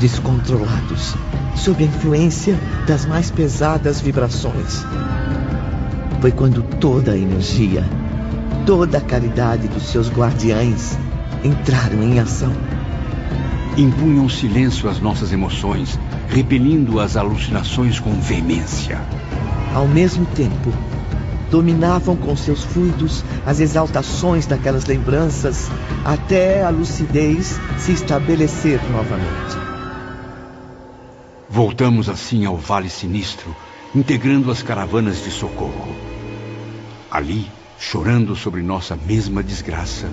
descontrolados, sob a influência das mais pesadas vibrações. Foi quando toda a energia, toda a caridade dos seus guardiães entraram em ação. Impunham silêncio às nossas emoções, repelindo as alucinações com veemência. Ao mesmo tempo, dominavam com seus fluidos as exaltações daquelas lembranças até a lucidez se estabelecer novamente. Voltamos assim ao Vale Sinistro, integrando as caravanas de socorro. Ali, chorando sobre nossa mesma desgraça,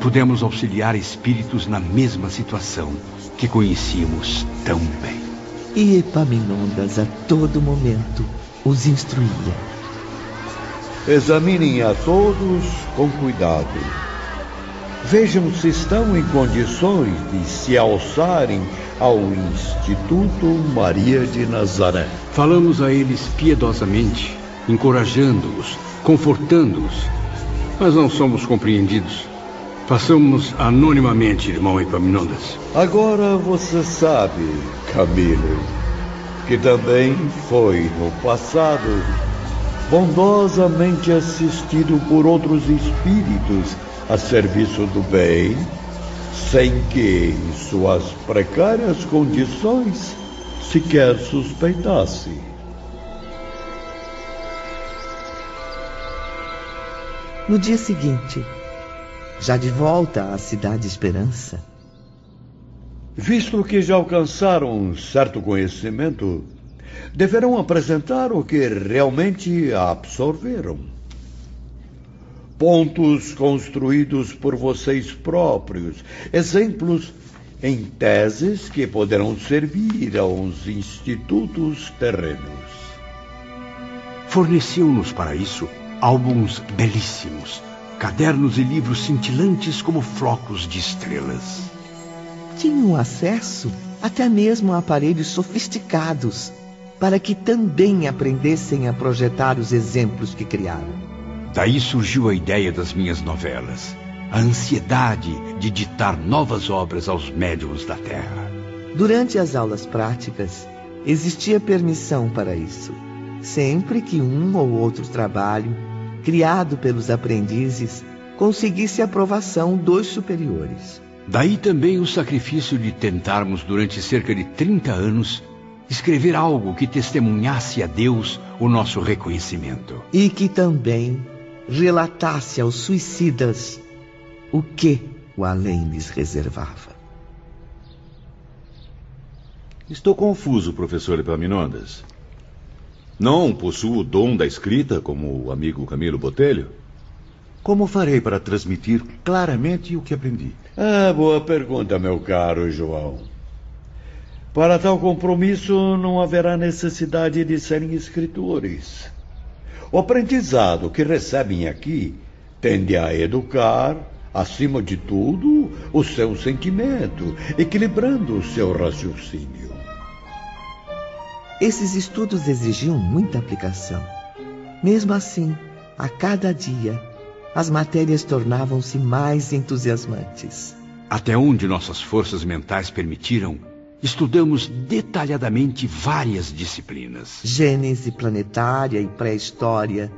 pudemos auxiliar espíritos na mesma situação que conhecíamos tão bem. E Epaminondas a todo momento os instruía. Examinem a todos com cuidado. Vejam se estão em condições de se alçarem ao Instituto Maria de Nazaré. Falamos a eles piedosamente, encorajando-os confortando-os. Mas não somos compreendidos. Façamos anonimamente, irmão Epaminondas. Agora você sabe, Camilo, que também foi no passado bondosamente assistido por outros espíritos a serviço do bem, sem que, em suas precárias condições, sequer suspeitasse. No dia seguinte, já de volta à Cidade Esperança. Visto que já alcançaram um certo conhecimento, deverão apresentar o que realmente absorveram. Pontos construídos por vocês próprios, exemplos em teses que poderão servir aos institutos terrenos. Forneceu-nos para isso álbuns belíssimos, cadernos e livros cintilantes como flocos de estrelas. Tinham acesso até mesmo a aparelhos sofisticados, para que também aprendessem a projetar os exemplos que criaram. Daí surgiu a ideia das minhas novelas, a ansiedade de ditar novas obras aos médiums da Terra. Durante as aulas práticas, existia permissão para isso, sempre que um ou outro trabalho criado pelos aprendizes, conseguisse a aprovação dos superiores. Daí também o sacrifício de tentarmos, durante cerca de 30 anos, escrever algo que testemunhasse a Deus o nosso reconhecimento. E que também relatasse aos suicidas o que o além lhes reservava. Estou confuso, professor Epaminondas. Não possuo o dom da escrita, como o amigo Camilo Botelho? Como farei para transmitir claramente o que aprendi? Ah, boa pergunta, meu caro João. Para tal compromisso, não haverá necessidade de serem escritores. O aprendizado que recebem aqui tende a educar, acima de tudo, o seu sentimento, equilibrando o seu raciocínio. Esses estudos exigiam muita aplicação. Mesmo assim, a cada dia, as matérias tornavam-se mais entusiasmantes. Até onde nossas forças mentais permitiram, estudamos detalhadamente várias disciplinas: Gênese planetária e pré-história,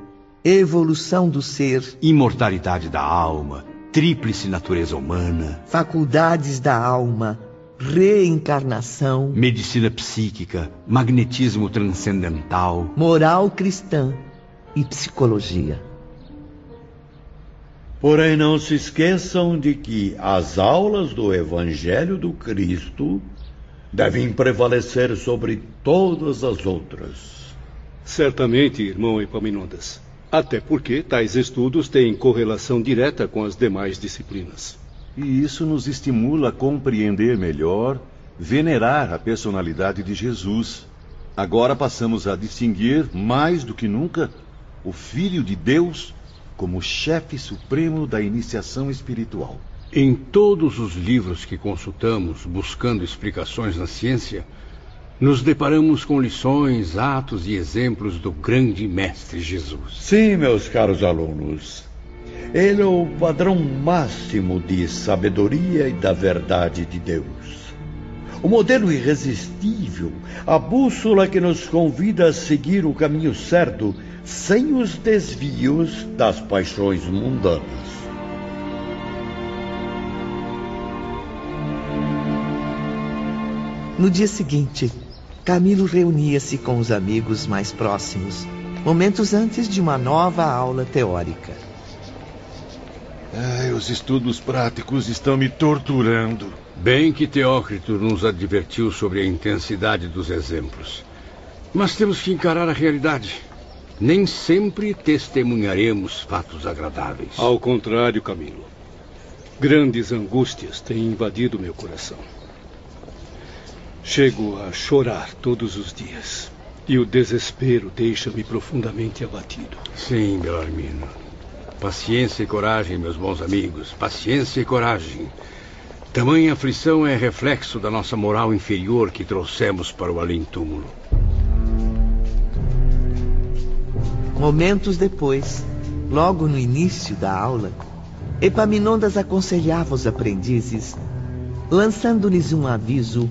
evolução do ser, imortalidade da alma, tríplice natureza humana, faculdades da alma, reencarnação, medicina psíquica, magnetismo transcendental, moral cristã e psicologia. Porém, não se esqueçam de que as aulas do Evangelho do Cristo devem prevalecer sobre todas as outras. Certamente, irmão Epaminondas. Até porque tais estudos têm correlação direta com as demais disciplinas. E isso nos estimula a compreender melhor, venerar a personalidade de Jesus. Agora passamos a distinguir, mais do que nunca, o Filho de Deus como chefe supremo da iniciação espiritual. Em todos os livros que consultamos buscando explicações na ciência, nos deparamos com lições, atos e exemplos do grande Mestre Jesus. Sim, meus caros alunos. Ele é o padrão máximo de sabedoria e da verdade de Deus. O modelo irresistível, a bússola que nos convida a seguir o caminho certo sem os desvios das paixões mundanas. No dia seguinte, Camilo reunia-se com os amigos mais próximos, momentos antes de uma nova aula teórica. Ai, os estudos práticos estão me torturando. Bem que Teócrito nos advertiu sobre a intensidade dos exemplos. Mas temos que encarar a realidade. Nem sempre testemunharemos fatos agradáveis. Ao contrário, Camilo. Grandes angústias têm invadido meu coração. Chego a chorar todos os dias. E o desespero deixa-me profundamente abatido. Sim, Belarmino. Paciência e coragem, meus bons amigos. Paciência e coragem. Tamanha aflição é reflexo da nossa moral inferior que trouxemos para o além-túmulo. Momentos depois, logo no início da aula, Epaminondas aconselhava os aprendizes, lançando-lhes um aviso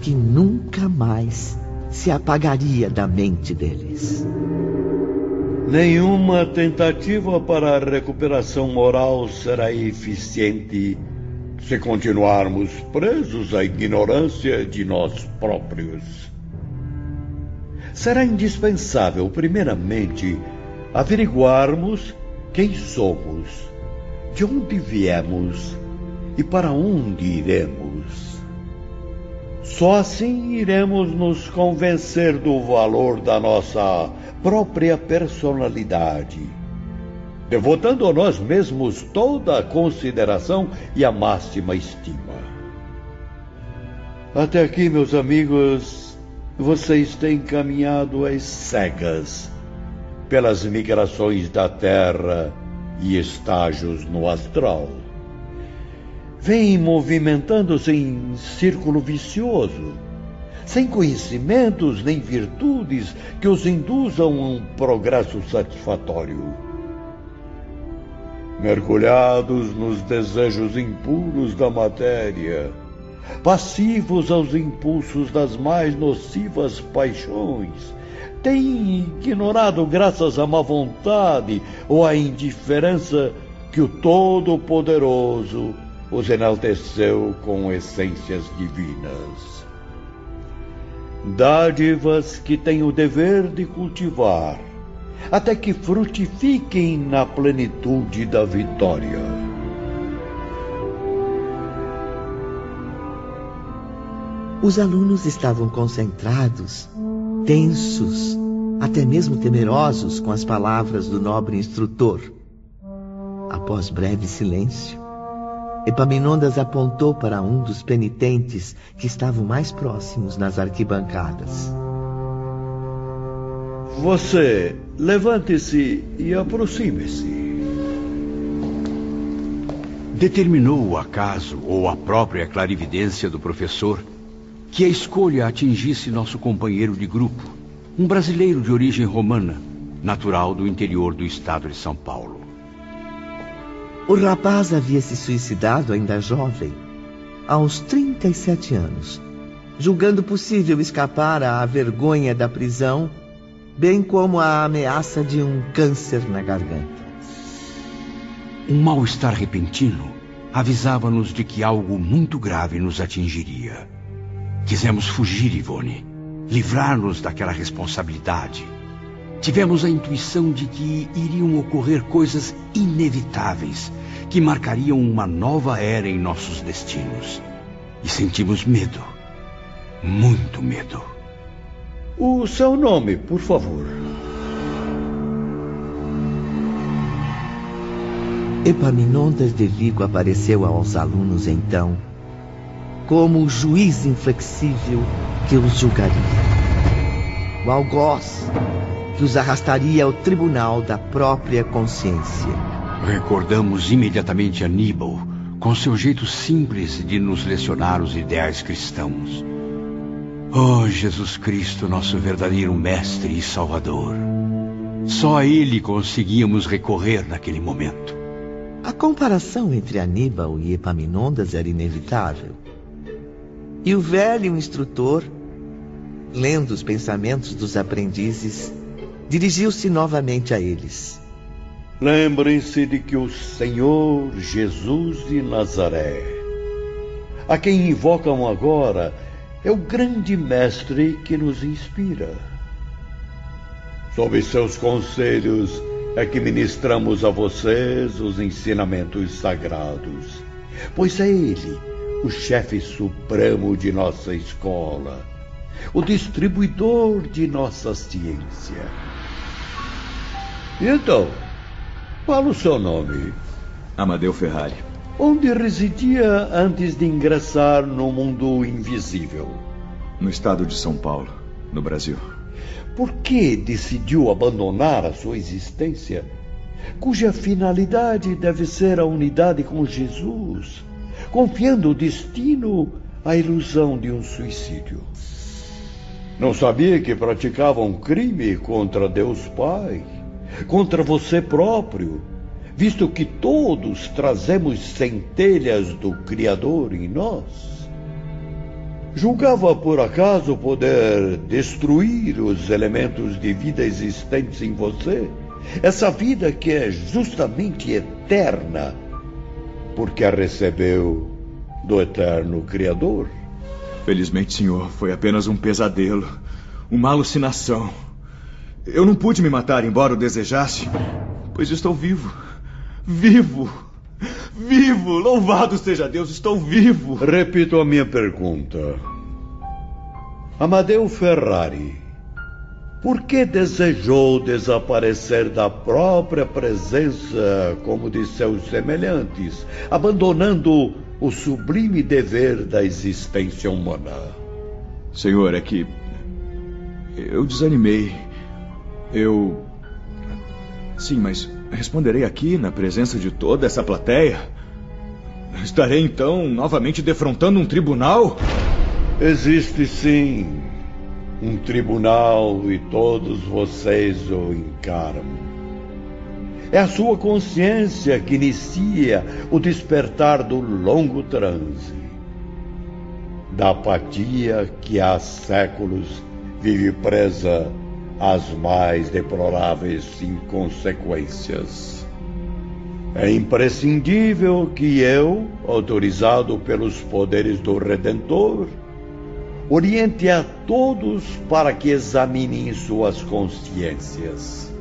que nunca mais se apagaria da mente deles. Nenhuma tentativa para a recuperação moral será eficiente se continuarmos presos à ignorância de nós próprios. Será indispensável, primeiramente, averiguarmos quem somos, de onde viemos e para onde iremos. Só assim iremos nos convencer do valor da nossa própria personalidade devotando a nós mesmos toda a consideração e a máxima estima. Até aqui, meus amigos, vocês têm caminhado às cegas pelas migrações da Terra e estágios no astral. Vêm movimentando-se em círculo vicioso, sem conhecimentos nem virtudes que os induzam a um progresso satisfatório. Mergulhados nos desejos impuros da matéria, passivos aos impulsos das mais nocivas paixões, têm ignorado, graças à má vontade ou à indiferença, que o Todo-Poderoso os enalteceu com essências divinas. Dádivas que têm o dever de cultivar até que frutifiquem na plenitude da vitória. Os alunos estavam concentrados, tensos, até mesmo temerosos com as palavras do nobre instrutor. Após breve silêncio, Epaminondas apontou para um dos penitentes que estavam mais próximos nas arquibancadas. Você levante-se e aproxime-se. Determinou o acaso ou a própria clarividência do professor que a escolha atingisse nosso companheiro de grupo, um brasileiro de origem romana, natural do interior do estado de São Paulo. O rapaz havia se suicidado ainda jovem, aos 37 anos, julgando possível escapar à vergonha da prisão bem como a ameaça de um câncer na garganta. Um mal-estar repentino avisava-nos de que algo muito grave nos atingiria. Quisemos fugir, Ivone, livrar-nos daquela responsabilidade. Tivemos a intuição de que iriam ocorrer coisas inevitáveis que marcariam uma nova era em nossos destinos. E sentimos medo, muito medo. O seu nome, por favor. Epaminondas de Vigo apareceu aos alunos então como o juiz inflexível que os julgaria. O algoz que os arrastaria ao tribunal da própria consciência. Recordamos imediatamente Aníbal, com seu jeito simples de nos lecionar os ideais cristãos. Oh, Jesus Cristo, nosso verdadeiro Mestre e Salvador. Só a Ele conseguíamos recorrer naquele momento. comparação entre Aníbal e Epaminondas era inevitável. E o velho instrutor, lendo os pensamentos dos aprendizes, dirigiu-se novamente a eles. Lembrem-se de que o Senhor Jesus de Nazaré, a quem invocam agora, é o grande mestre que nos inspira. Sob seus conselhos é que ministramos a vocês os ensinamentos sagrados, pois é Ele o chefe supremo de nossa escola, o distribuidor de nossa ciência. Então, qual o seu nome? Amadeu Ferrari. Onde residia antes de ingressar no mundo invisível? No estado de São Paulo, no Brasil. Por que decidiu abandonar a sua existência, cuja finalidade deve ser a unidade com Jesus, confiando o destino à ilusão de um suicídio? Não sabia que praticava um crime contra Deus Pai? Contra você próprio, visto que todos trazemos centelhas do Criador em nós? Julgava por acaso poder destruir os elementos de vida existentes em você? Essa vida que é justamente eterna, porque a recebeu do eterno Criador? Felizmente, senhor, foi apenas um pesadelo, uma alucinação. Eu não pude me matar, embora o desejasse, pois estou vivo. Vivo! Vivo! Louvado seja Deus, estou vivo! Repito a minha pergunta. Amadeu Ferrari, por que desejou desaparecer da própria presença como de seus semelhantes, abandonando o sublime dever da existência humana? Senhor, é que eu desanimei. Eu. Sim, mas responderei aqui na presença de toda essa plateia? Estarei então novamente defrontando um tribunal? Existe sim um tribunal e todos vocês o encaram. É a sua consciência que inicia o despertar do longo transe, da apatia que há séculos vive presa as mais deploráveis inconsequências. É imprescindível que eu, autorizado pelos poderes do Redentor, oriente a todos para que examinem suas consciências.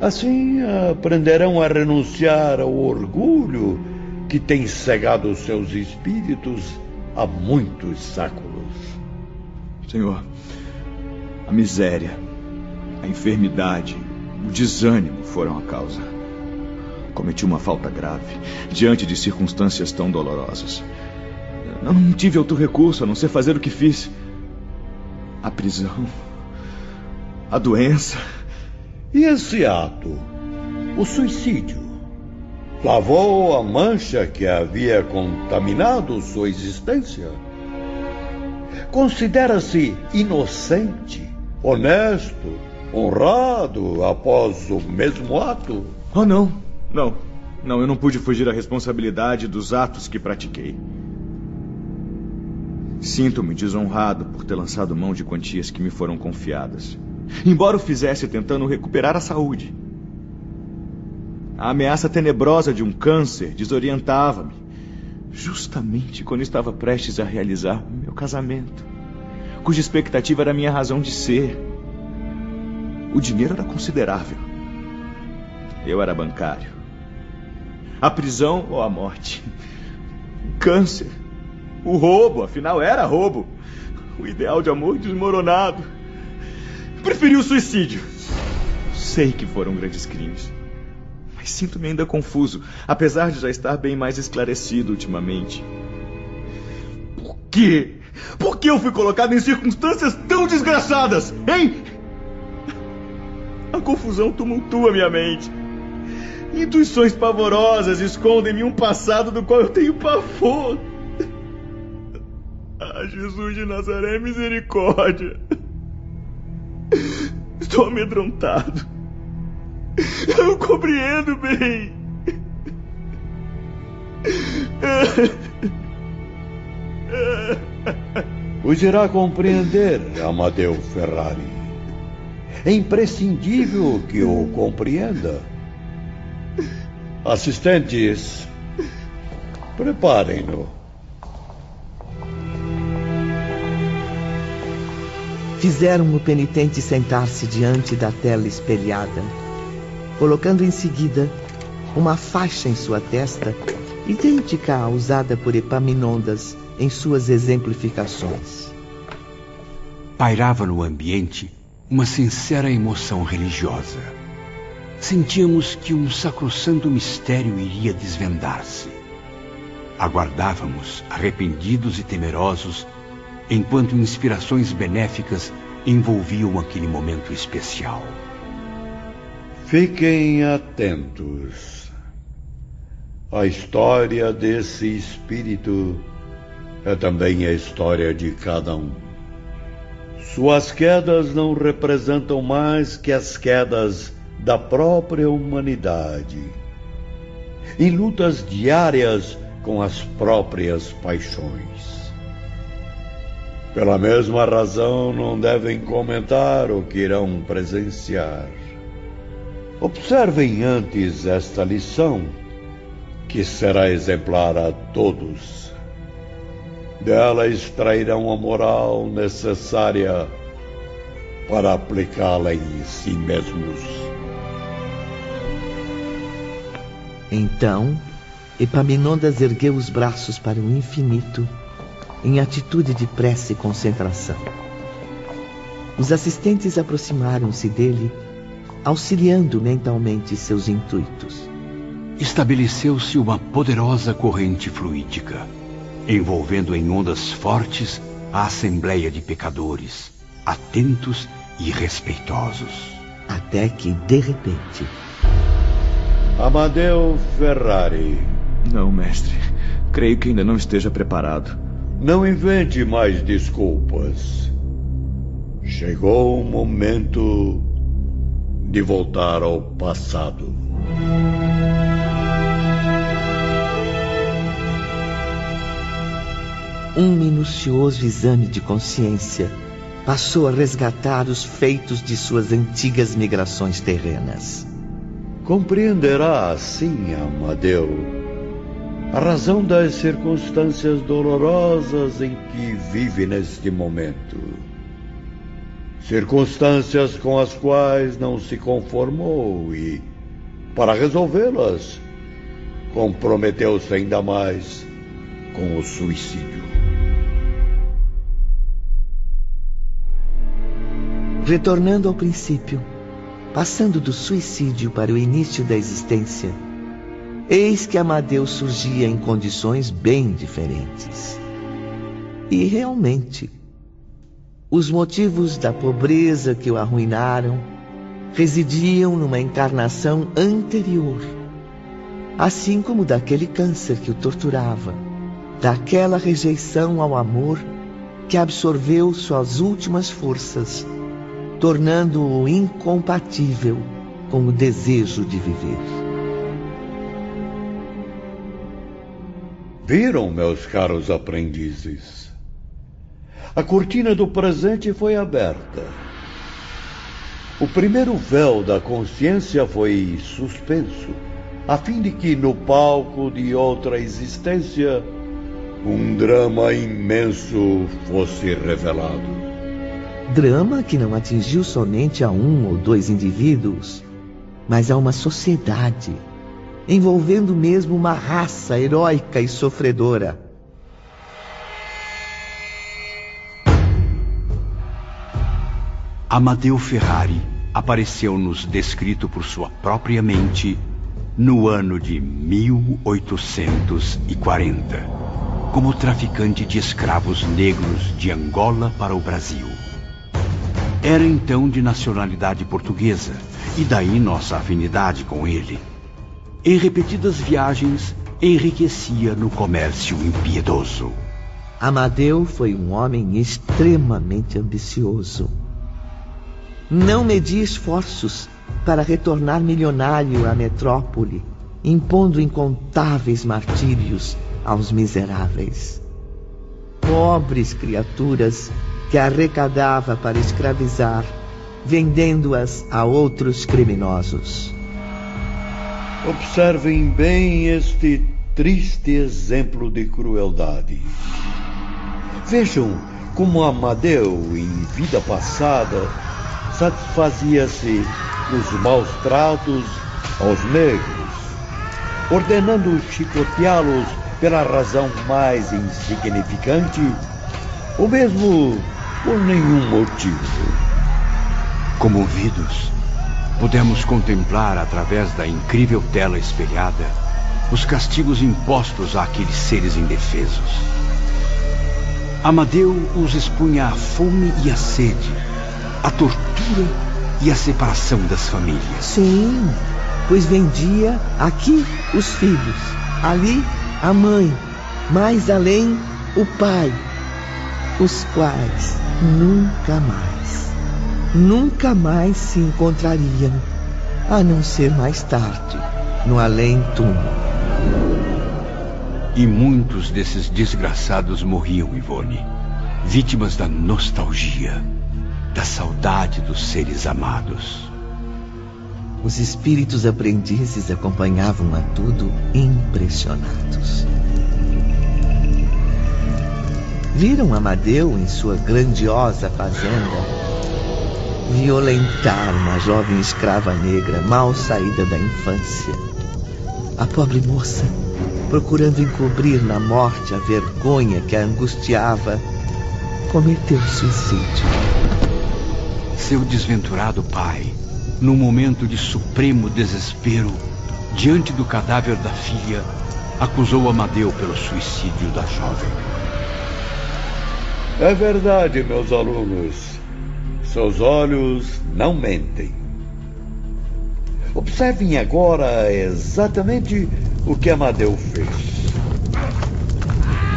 Assim aprenderão a renunciar ao orgulho que tem cegado seus espíritos há muitos séculos. Senhor, a miséria, a enfermidade, o desânimo foram a causa. Cometi uma falta grave diante de circunstâncias tão dolorosas. Não tive outro recurso a não ser fazer o que fiz. A prisão, a doença. E esse ato, o suicídio, lavou a mancha que havia contaminado sua existência? Considera-se inocente, honesto, honrado após o mesmo ato? Oh, não. Não. Não, eu não pude fugir à responsabilidade dos atos que pratiquei. Sinto-me desonrado por ter lançado mão de quantias que me foram confiadas. Embora o fizesse tentando recuperar a saúde. A ameaça tenebrosa de um câncer desorientava-me, justamente quando estava prestes a realizar meu casamento, cuja expectativa era minha razão de ser. O dinheiro era considerável. Eu era bancário. A prisão ou a morte. O câncer. O roubo, afinal era roubo. O ideal de amor desmoronado. Preferi o suicídio. Sei que foram grandes crimes. Mas sinto-me ainda confuso, apesar de já estar bem mais esclarecido ultimamente. Por quê? Por que eu fui colocado em circunstâncias tão desgraçadas, hein? A confusão tumultua minha mente. Intuições pavorosas escondem-me um passado do qual eu tenho pavor. Ah, Jesus de Nazaré, misericórdia. Estou amedrontado. Eu compreendo bem. Os irá compreender, Amadeu Ferrari. É imprescindível que o compreenda. Assistentes, preparem-no. Fizeram o penitente sentar-se diante da tela espelhada, colocando em seguida uma faixa em sua testa, idêntica à usada por Epaminondas em suas exemplificações. Pairava no ambiente uma sincera emoção religiosa. Sentíamos que um sacrossanto mistério iria desvendar-se. Aguardávamos, arrependidos e temerosos, enquanto inspirações benéficas envolviam aquele momento especial. Fiquem atentos. A história desse espírito é também a história de cada um. Suas quedas não representam mais que as quedas da própria humanidade. Em lutas diárias com as próprias paixões. Pela mesma razão, não devem comentar o que irão presenciar. Observem antes esta lição, que será exemplar a todos. Dela extrairão a moral necessária para aplicá-la em si mesmos. Então, Epaminondas ergueu os braços para o infinito em atitude de prece e concentração. Os assistentes aproximaram-se dele, auxiliando mentalmente seus intuitos. Estabeleceu-se uma poderosa corrente fluídica envolvendo em ondas fortes a assembleia de pecadores, atentos e respeitosos. Até que, de repente. Amadeu Ferrari. Não, mestre. Creio que ainda não esteja preparado. Não invente mais desculpas. Chegou o momento de voltar ao passado. Um minucioso exame de consciência passou a resgatar os feitos de suas antigas migrações terrenas. Compreenderá assim, Amadeu, a razão das circunstâncias dolorosas em que vive neste momento. Circunstâncias com as quais não se conformou e, para resolvê-las, comprometeu-se ainda mais com o suicídio. Retornando ao princípio, passando do suicídio para o início da existência, eis que Amadeus surgia em condições bem diferentes. E realmente, os motivos da pobreza que o arruinaram residiam numa encarnação anterior, assim como daquele câncer que o torturava, daquela rejeição ao amor que absorveu suas últimas forças tornando-o incompatível com o desejo de viver. Viram, meus caros aprendizes? A cortina do presente foi aberta. O primeiro véu da consciência foi suspenso, a fim de que no palco de outra existência um drama imenso fosse revelado. Drama que não atingiu somente a um ou dois indivíduos, mas a uma sociedade, envolvendo mesmo uma raça heróica e sofredora. Amadeu Ferrari apareceu-nos descrito por sua própria mente no ano de 1840, como traficante de escravos negros de Angola para o Brasil. Era então de nacionalidade portuguesa, e daí nossa afinidade com ele. Em repetidas viagens, enriquecia no comércio impiedoso. Amadeu foi um homem extremamente ambicioso. Não media esforços para retornar milionário à metrópole, impondo incontáveis martírios aos miseráveis. Pobres criaturas que arrecadava para escravizar, vendendo-as a outros criminosos. Observem bem este triste exemplo de crueldade. Vejam como Amadeu, em vida passada, satisfazia-se dos maus tratos aos negros, ordenando chicoteá-los pela razão mais insignificante, ou mesmo por nenhum motivo. Comovidos, pudemos contemplar através da incrível tela espelhada os castigos impostos àqueles seres indefesos. Amadeu os expunha à fome e à sede, à tortura e à separação das famílias. Sim, pois vendia aqui os filhos, ali a mãe, mais além o pai, os quais nunca mais, nunca mais se encontrariam, a não ser mais tarde, no além-túmulo. E muitos desses desgraçados morriam, Ivone, vítimas da nostalgia, da saudade dos seres amados. Os espíritos aprendizes acompanhavam a tudo impressionados. Viram Amadeu em sua grandiosa fazenda violentar uma jovem escrava negra mal saída da infância. A pobre moça procurando encobrir na morte a vergonha que a angustiava, cometeu suicídio. Seu desventurado pai, num momento de supremo desespero, diante do cadáver da filha, acusou Amadeu pelo suicídio da jovem. É verdade, meus alunos. Seus olhos não mentem. Observem agora exatamente o que Amadeu fez.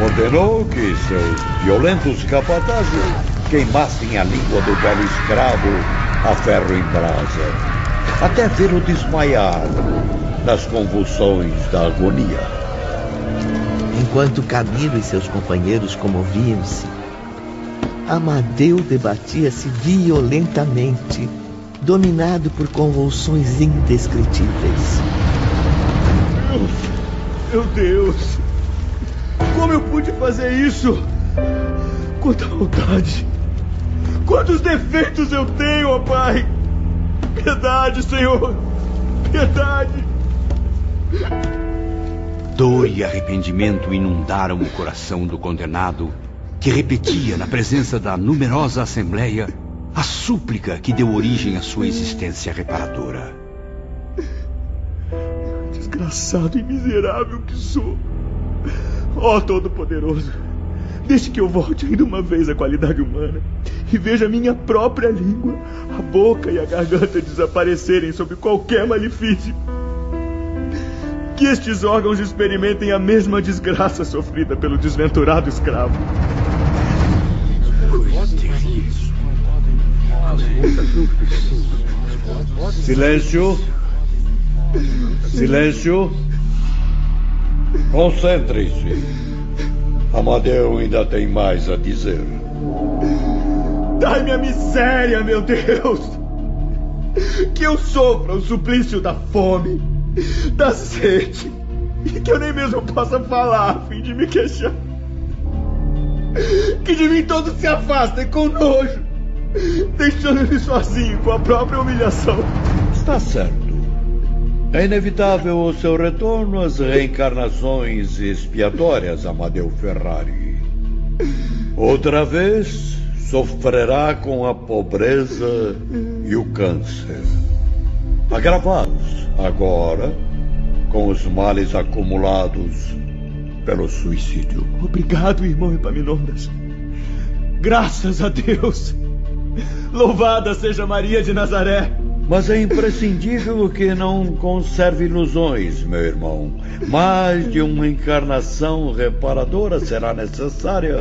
Ordenou que seus violentos capatazes queimassem a língua do belo escravo a ferro em brasa, até vê-lo desmaiar nas convulsões da agonia. Enquanto Camilo e seus companheiros comoviam-se, Amadeu debatia-se violentamente dominado por convulsões indescritíveis. Meu Deus! Como eu pude fazer isso? Quanta maldade! Quantos defeitos eu tenho, ó Pai! Piedade, Senhor! Piedade! Dor e arrependimento inundaram o coração do condenado, que repetia na presença da numerosa assembleia a súplica que deu origem à sua existência reparadora. Desgraçado e miserável que sou. Ó oh, Todo-Poderoso, deixe que eu volte ainda uma vez à qualidade humana e veja minha própria língua, a boca e a garganta desaparecerem sob qualquer malefício. Que estes órgãos experimentem a mesma desgraça sofrida pelo desventurado escravo. Silêncio. Silêncio. Concentrem-se. Amadeu ainda tem mais a dizer. Dai-me a miséria, meu Deus! Que eu sofra o suplício da fome, da sede, e que eu nem mesmo possa falar a fim de me queixar. Que de mim todos se afastem com nojo, deixando-me sozinho com a própria humilhação. Está certo. É inevitável o seu retorno às reencarnações expiatórias, Amadeu Ferrari. Outra vez sofrerá com a pobreza e o câncer. Agravados agora com os males acumulados pelo suicídio. Obrigado, irmão Epaminondas. Graças a Deus. Louvada seja Maria de Nazaré. Mas é imprescindível que não conserve ilusões, meu irmão. Mais de uma encarnação reparadora será necessária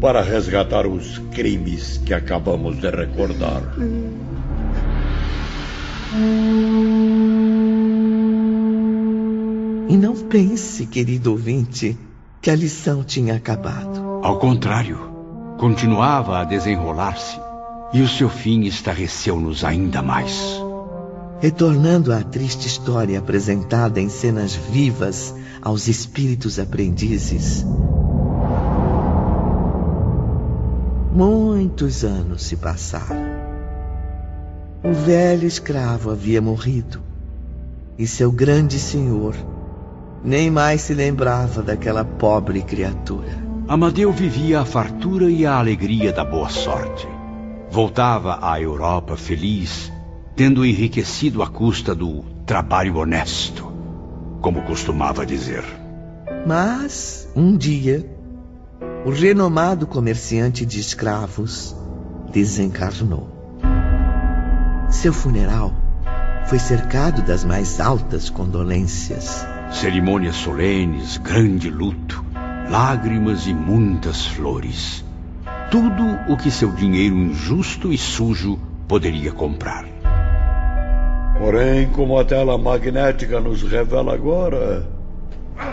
para resgatar os crimes que acabamos de recordar. E não pense, querido ouvinte, que a lição tinha acabado. Ao contrário, continuava a desenrolar-se e o seu fim estarreceu-nos ainda mais. Retornando à triste história apresentada em cenas vivas aos espíritos aprendizes. Muitos anos se passaram. O velho escravo havia morrido e seu grande senhor nem mais se lembrava daquela pobre criatura. Amadeu vivia a fartura e a alegria da boa sorte. Voltava à Europa feliz, tendo enriquecido à custa do trabalho honesto, como costumava dizer. Mas, um dia, o renomado comerciante de escravos desencarnou. Seu funeral foi cercado das mais altas condolências. Cerimônias solenes, grande luto, lágrimas e muitas flores. Tudo o que seu dinheiro injusto e sujo poderia comprar. Porém, como a tela magnética nos revela agora,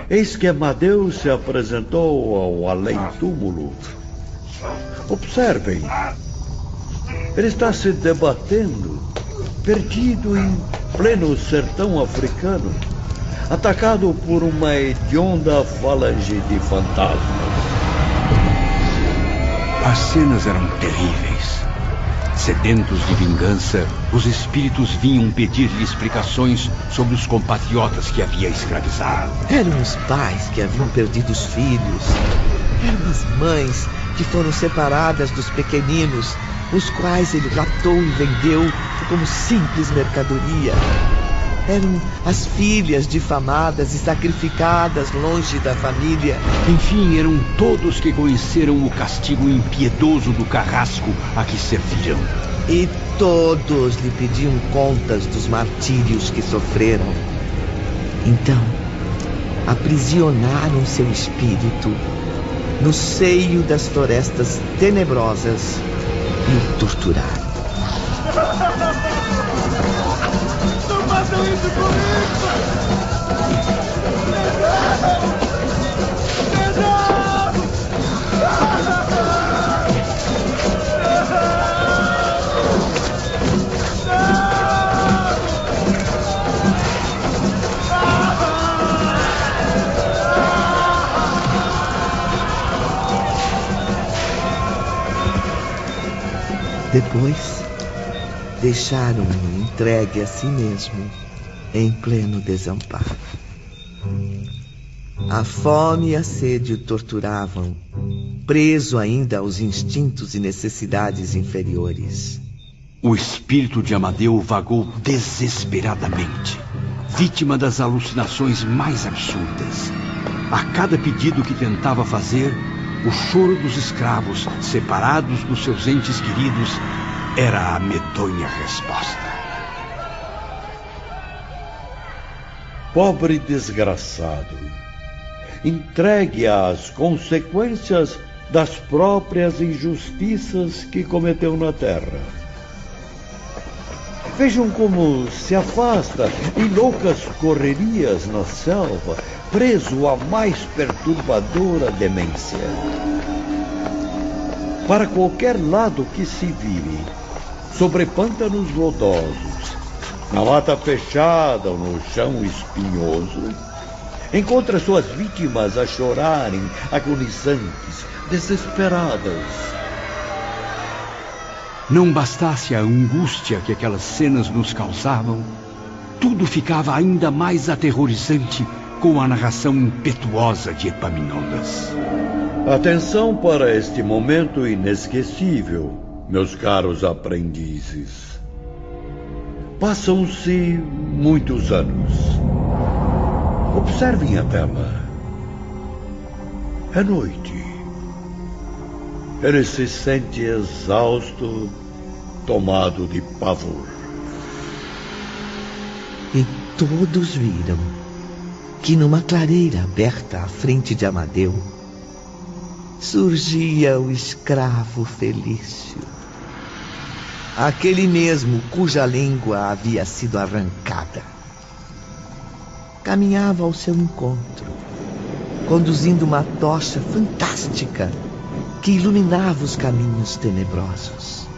eis que Amadeus se apresentou ao além-túmulo. Observem, ele está se debatendo, perdido em pleno sertão africano atacado por uma hedionda falange de fantasmas. As cenas eram terríveis. Sedentos de vingança, os espíritos vinham pedir-lhe explicações sobre os compatriotas que havia escravizado. Eram os pais que haviam perdido os filhos. Eram as mães que foram separadas dos pequeninos, os quais ele raptou e vendeu como simples mercadoria. Eram as filhas difamadas e sacrificadas longe da família. Enfim, eram todos que conheceram o castigo impiedoso do carrasco a que serviram. E todos lhe pediam contas dos martírios que sofreram. Então, aprisionaram seu espírito no seio das florestas tenebrosas e o torturaram. Façam isso comigo! Depois, deixaram-no entregue a si mesmo, em pleno desamparo. A fome e a sede o torturavam, preso ainda aos instintos e necessidades inferiores. O espírito de Amadeu vagou desesperadamente, vítima das alucinações mais absurdas. A cada pedido que tentava fazer, o choro dos escravos, separados dos seus entes queridos, era a medonha resposta. Pobre desgraçado, entregue às consequências das próprias injustiças que cometeu na terra. Vejam como se afasta em loucas correrias na selva, preso à mais perturbadora demência. Para qualquer lado que se vire, sobre pântanos lodosos, na mata fechada ou no chão espinhoso, encontra suas vítimas a chorarem, agonizantes, desesperadas. Não bastasse a angústia que aquelas cenas nos causavam, tudo ficava ainda mais aterrorizante com a narração impetuosa de Epaminondas. Atenção para este momento inesquecível meus caros aprendizes. Passam-se muitos anos. Observem a tela. É noite. Ele se sente exausto, tomado de pavor. E todos viram que numa clareira aberta à frente de Amadeu surgia o escravo Felício aquele mesmo cuja língua havia sido arrancada. caminhava ao seu encontro, conduzindo uma tocha fantástica que iluminava os caminhos tenebrosos.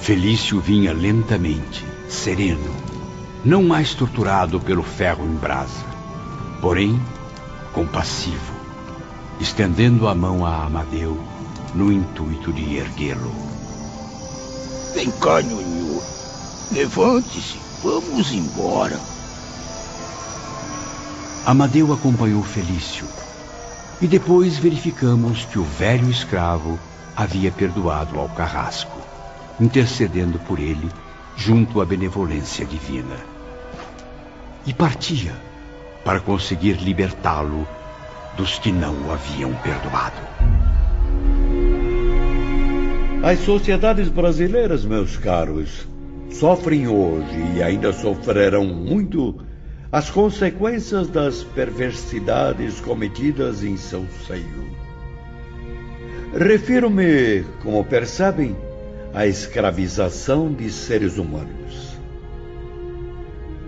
Felício vinha lentamente, sereno, não mais torturado pelo ferro em brasa, porém compassivo, estendendo a mão a Amadeu no intuito de erguê-lo. Vem cá, Nhonho. Levante-se, vamos embora. Amadeu acompanhou Felício e depois verificamos que o velho escravo havia perdoado ao carrasco intercedendo por ele junto à benevolência divina. E partia para conseguir libertá-lo dos que não o haviam perdoado. As sociedades brasileiras, meus caros, sofrem hoje e ainda sofrerão muito as consequências das perversidades cometidas em seu seio. Refiro-me, como percebem, a escravização de seres humanos.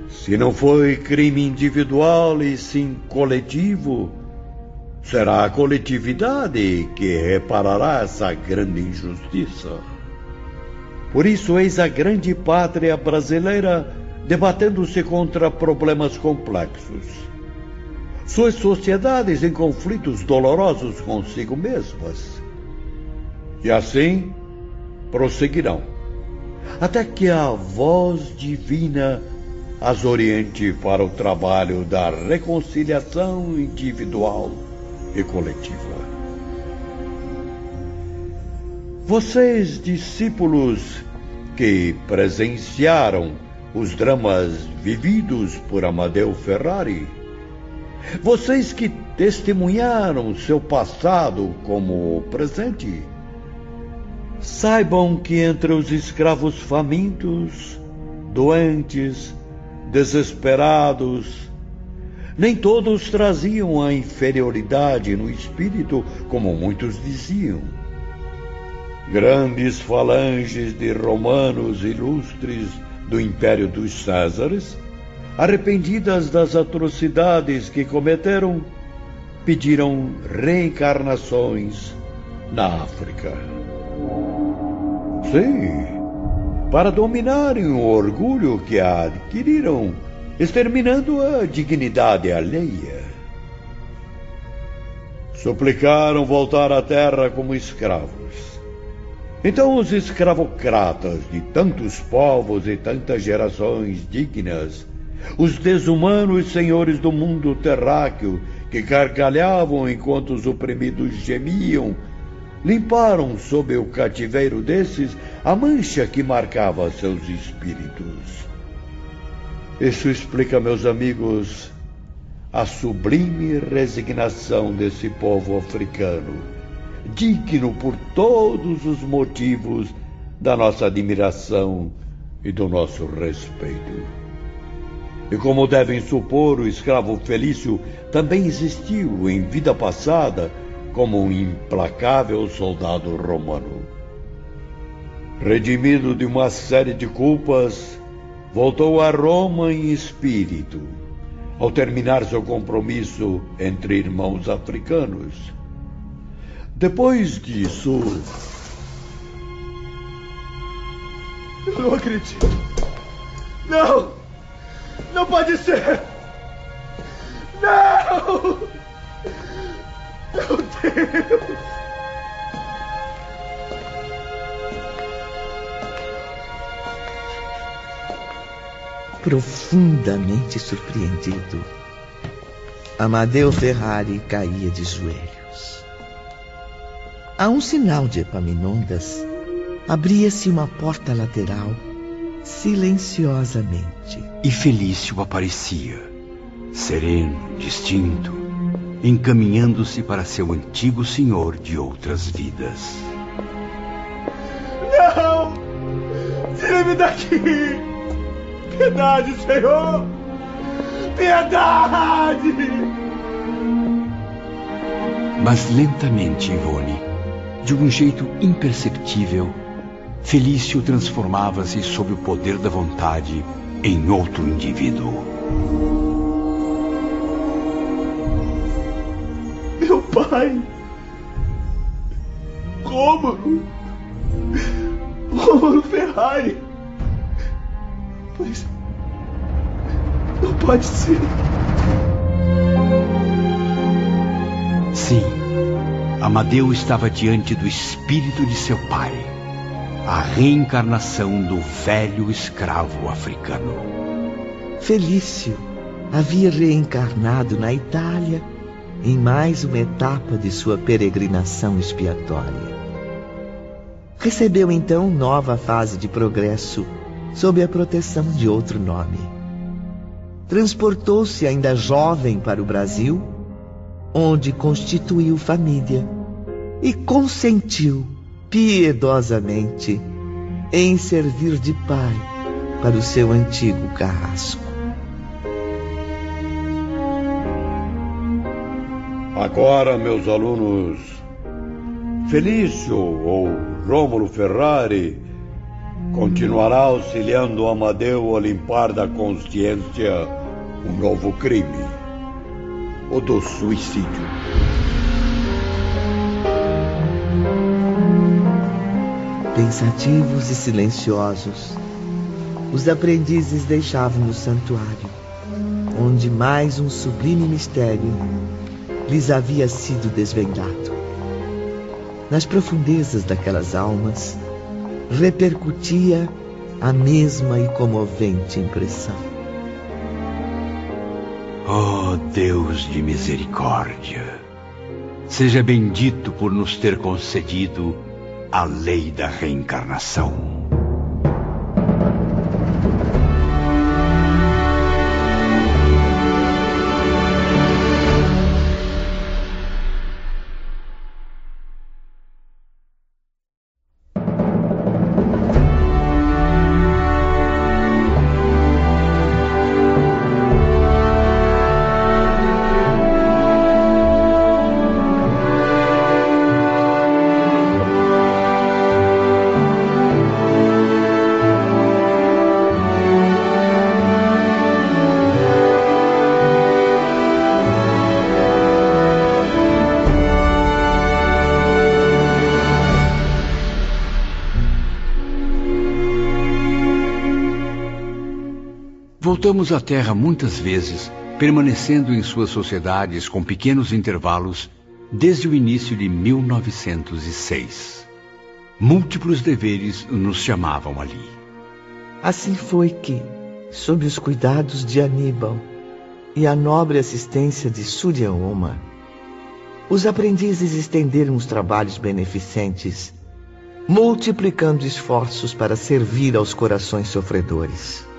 Se não foi crime individual e sim coletivo, será a coletividade que reparará essa grande injustiça. Por isso, eis a grande pátria brasileira debatendo-se contra problemas complexos. Suas sociedades em conflitos dolorosos consigo mesmas. E assim, prosseguirão, até que a voz divina as oriente para o trabalho da reconciliação individual e coletiva. Vocês, discípulos que presenciaram os dramas vividos por Amadeu Ferrari, vocês que testemunharam seu passado como presente, Saibam que entre os escravos famintos, doentes, desesperados, nem todos traziam a inferioridade no espírito, como muitos diziam. Grandes falanges de romanos ilustres do Império dos Césares, arrependidas das atrocidades que cometeram, pediram reencarnações na África. Sim, para dominarem o orgulho que adquiriram, exterminando a dignidade alheia. Suplicaram voltar à terra como escravos. Então os escravocratas de tantos povos e tantas gerações dignas, os desumanos senhores do mundo terráqueo, que gargalhavam enquanto os oprimidos gemiam limparam sob o cativeiro desses a mancha que marcava seus espíritos. Isso explica, meus amigos, a sublime resignação desse povo africano, digno por todos os motivos da nossa admiração e do nosso respeito. E como devem supor, o escravo Felício também existiu em vida passada como um implacável soldado romano. Redimido de uma série de culpas, voltou a Roma em espírito, ao terminar seu compromisso entre irmãos africanos. Depois disso. Eu não acredito. Não! Não pode ser! Não! Meu Deus! Profundamente surpreendido, Amadeu Ferrari caía de joelhos. A um sinal de Epaminondas, abria-se uma porta lateral silenciosamente. E Felício aparecia, sereno, distinto, encaminhando-se para seu antigo senhor de outras vidas. Não! Tire-me daqui! Piedade, Senhor! Piedade! Mas lentamente, Ivone, de um jeito imperceptível, Felício transformava-se sob o poder da vontade em outro indivíduo. Meu pai! Rômulo! Rômulo Ferrari! Mas. Não pode ser. Sim, Amadeu estava diante do espírito de seu pai, a reencarnação do velho escravo africano. Felício havia reencarnado na Itália em mais uma etapa de sua peregrinação expiatória. Recebeu então nova fase de progresso sob a proteção de outro nome. Transportou-se ainda jovem para o Brasil, onde constituiu família e consentiu piedosamente em servir de pai para o seu antigo carrasco. Agora, meus alunos, Felício ou Rômulo Ferrari continuará auxiliando Amadeu a limpar da consciência um novo crime: o do suicídio. Pensativos e silenciosos, os aprendizes deixavam o santuário, onde mais um sublime mistério lhes havia sido desvendado. Nas profundezas daquelas almas repercutia a mesma e comovente impressão. Oh Deus de misericórdia, seja bendito por nos ter concedido a lei da reencarnação. Voltamos à Terra muitas vezes, permanecendo em suas sociedades com pequenos intervalos desde o início de 1906. Múltiplos deveres nos chamavam ali. Assim foi que, sob os cuidados de Aníbal e a nobre assistência de Suryaoma, os aprendizes estenderam os trabalhos beneficentes, multiplicando esforços para servir aos corações sofredores.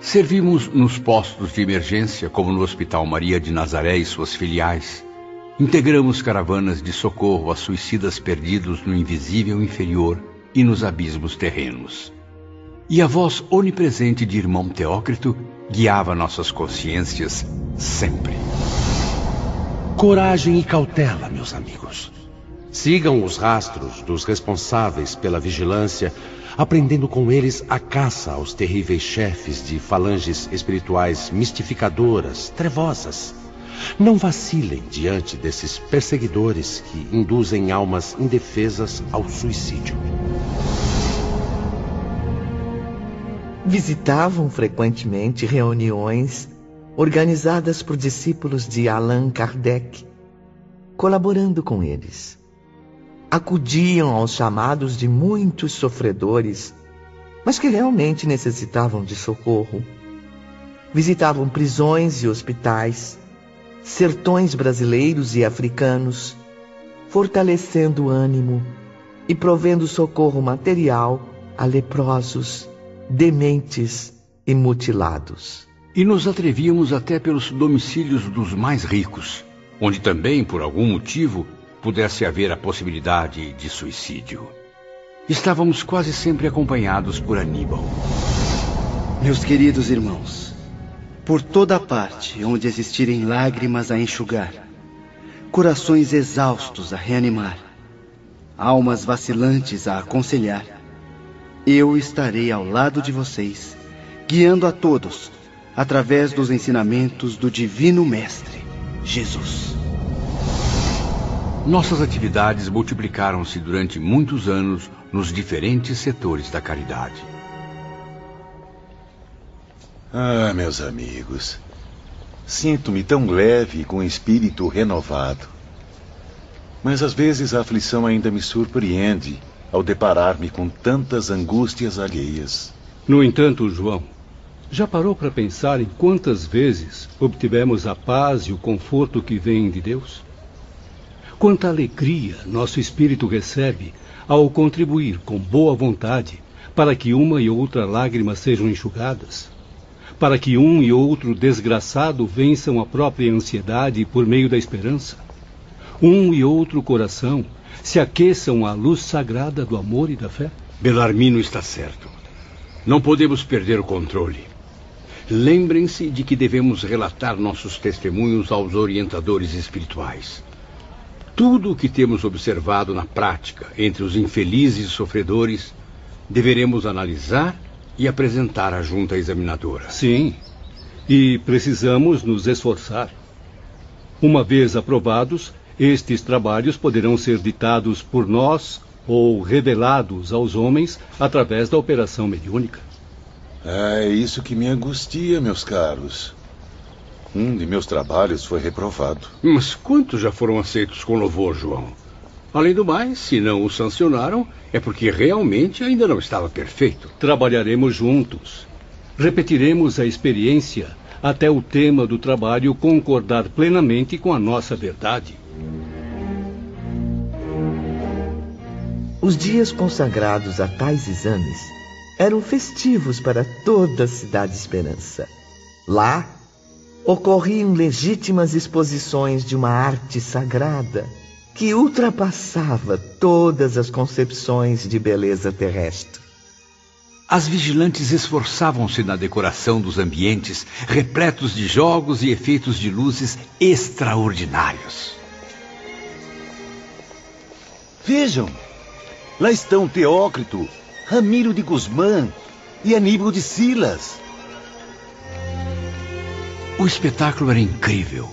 Servimos nos postos de emergência, como no Hospital Maria de Nazaré e suas filiais. Integramos caravanas de socorro a suicidas perdidos no invisível inferior e nos abismos terrenos. E a voz onipresente de irmão Teócrito guiava nossas consciências sempre. Coragem e cautela, meus amigos. Sigam os rastros dos responsáveis pela vigilância aprendendo com eles a caça aos terríveis chefes de falanges espirituais mistificadoras, trevosas. Não vacilem diante desses perseguidores que induzem almas indefesas ao suicídio. Visitavam frequentemente reuniões organizadas por discípulos de Allan Kardec, colaborando com eles acudiam aos chamados de muitos sofredores, mas que realmente necessitavam de socorro. Visitavam prisões e hospitais, sertões brasileiros e africanos, fortalecendo o ânimo e provendo socorro material a leprosos, dementes e mutilados. E nos atrevíamos até pelos domicílios dos mais ricos, onde também, por algum motivo, pudesse haver a possibilidade de suicídio. Estávamos quase sempre acompanhados por Aníbal. Meus queridos irmãos, por toda parte onde existirem lágrimas a enxugar, corações exaustos a reanimar, almas vacilantes a aconselhar, eu estarei ao lado de vocês, guiando a todos, através dos ensinamentos do Divino Mestre, Jesus. Nossas atividades multiplicaram-se durante muitos anos nos diferentes setores da caridade. Ah, meus amigos, sinto-me tão leve e com espírito renovado. Mas às vezes a aflição ainda me surpreende ao deparar-me com tantas angústias alheias. No entanto, João, já parou para pensar em quantas vezes obtivemos a paz e o conforto que vêm de Deus? Quanta alegria nosso espírito recebe ao contribuir com boa vontade para que uma e outra lágrima sejam enxugadas, para que um e outro desgraçado vençam a própria ansiedade por meio da esperança, um e outro coração se aqueçam à luz sagrada do amor e da fé? Belarmino está certo. Não podemos perder o controle. Lembrem-se de que devemos relatar nossos testemunhos aos orientadores espirituais. Tudo o que temos observado na prática entre os infelizes sofredores deveremos analisar e apresentar à junta examinadora. Sim, e precisamos nos esforçar. Uma vez aprovados, estes trabalhos poderão ser ditados por nós ou revelados aos homens através da operação mediúnica. É isso que me angustia, meus caros. Um de meus trabalhos foi reprovado. Mas quantos já foram aceitos com louvor, João? Além do mais, se não o sancionaram, é porque realmente ainda não estava perfeito. Trabalharemos juntos. Repetiremos a experiência até o tema do trabalho concordar plenamente com a nossa verdade. Os dias consagrados a tais exames eram festivos para toda a cidade Esperança. Lá ocorriam legítimas exposições de uma arte sagrada que ultrapassava todas as concepções de beleza terrestre. As vigilantes esforçavam-se na decoração dos ambientes, repletos de jogos e efeitos de luzes extraordinários. Vejam, lá estão Teócrito, Ramiro de Guzmán e Aníbal de Silas. O espetáculo era incrível.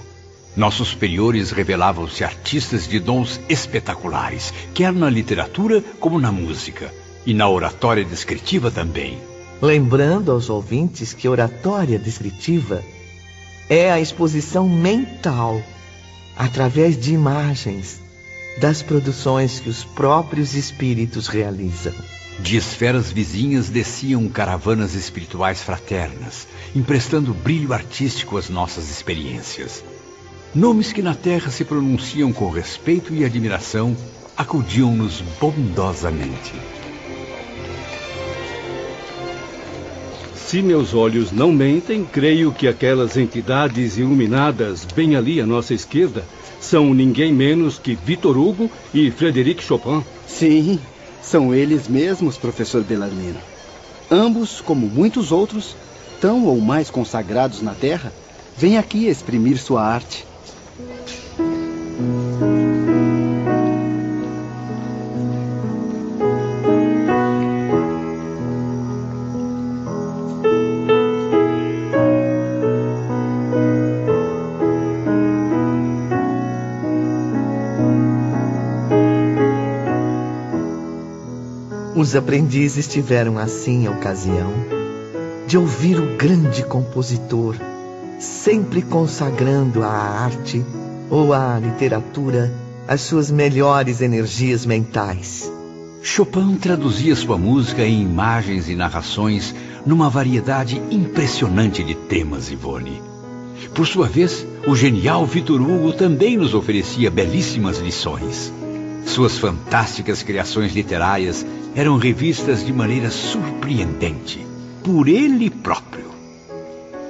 Nossos superiores revelavam-se artistas de dons espetaculares, quer na literatura como na música, e na oratória descritiva também. Lembrando aos ouvintes que oratória descritiva é a exposição mental, através de imagens, das produções que os próprios espíritos realizam. De esferas vizinhas desciam caravanas espirituais fraternas, emprestando brilho artístico às nossas experiências. Nomes que na Terra se pronunciam com respeito e admiração acudiam-nos bondosamente. Se meus olhos não mentem, creio que aquelas entidades iluminadas bem ali à nossa esquerda são ninguém menos que Victor Hugo e Frederic Chopin. Sim, são eles mesmos, professor Bellarmino. Ambos, como muitos outros, tão ou mais consagrados na Terra, vêm aqui exprimir sua arte. Aprendizes tiveram assim a ocasião de ouvir o grande compositor, sempre consagrando à arte ou à literatura as suas melhores energias mentais. Chopin traduzia sua música em imagens e narrações numa variedade impressionante de temas, Ivone. Por sua vez, o genial Vitor Hugo também nos oferecia belíssimas lições. Suas fantásticas criações literárias eram revistas de maneira surpreendente por ele próprio.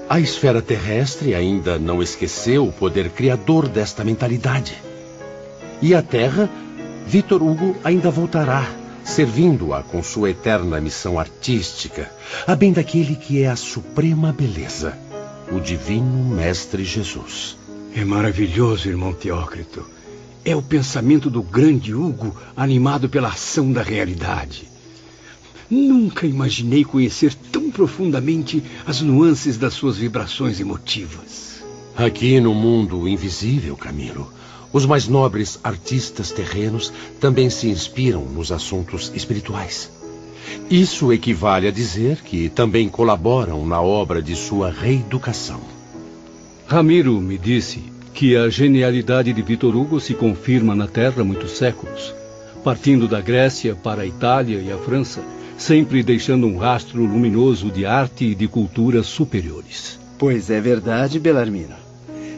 A esfera terrestre ainda não esqueceu o poder criador desta mentalidade. E a Terra, Vitor Hugo ainda voltará, servindo-a com sua eterna missão artística, a bem daquele que é a suprema beleza, o divino Mestre Jesus. É maravilhoso, irmão Teócrito. É o pensamento do grande Hugo animado pela ação da realidade. Nunca imaginei conhecer tão profundamente as nuances das suas vibrações emotivas. Aqui no mundo invisível, Camilo, os mais nobres artistas terrenos também se inspiram nos assuntos espirituais. Isso equivale a dizer que também colaboram na obra de sua reeducação. Ramiro me disse que a genialidade de Vitor Hugo se confirma na Terra há muitos séculos, partindo da Grécia para a Itália e a França, sempre deixando um rastro luminoso de arte e de cultura superiores. Pois é verdade, Belarmino.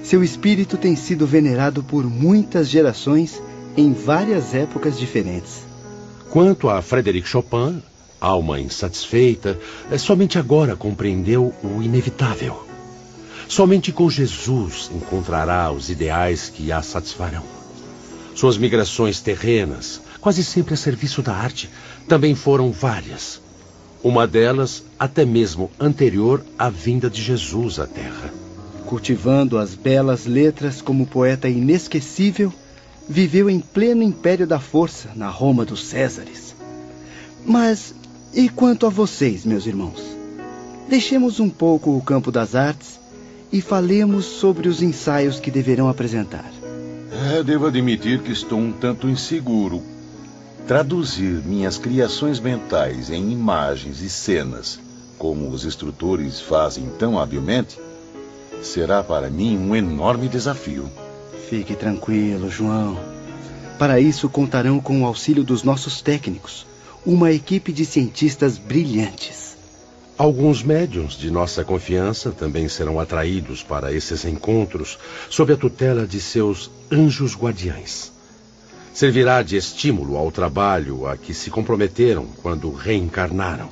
Seu espírito tem sido venerado por muitas gerações em várias épocas diferentes. Quanto a Frederic Chopin, alma insatisfeita, é somente agora compreendeu o inevitável. Somente com Jesus encontrará os ideais que a satisfarão. Suas migrações terrenas, quase sempre a serviço da arte, também foram várias. Uma delas até mesmo anterior à vinda de Jesus à Terra. Cultivando as belas letras como poeta inesquecível, viveu em pleno império da força na Roma dos Césares. Mas e quanto a vocês, meus irmãos? Deixemos um pouco o campo das artes e falemos sobre os ensaios que deverão apresentar. É, devo admitir que estou um tanto inseguro. Traduzir minhas criações mentais em imagens e cenas, como os instrutores fazem tão habilmente, será para mim um enorme desafio. Fique tranquilo, João. Para isso contarão com o auxílio dos nossos técnicos, uma equipe de cientistas brilhantes. Alguns médiums de nossa confiança também serão atraídos para esses encontros sob a tutela de seus anjos guardiães. Servirá de estímulo ao trabalho a que se comprometeram quando reencarnaram,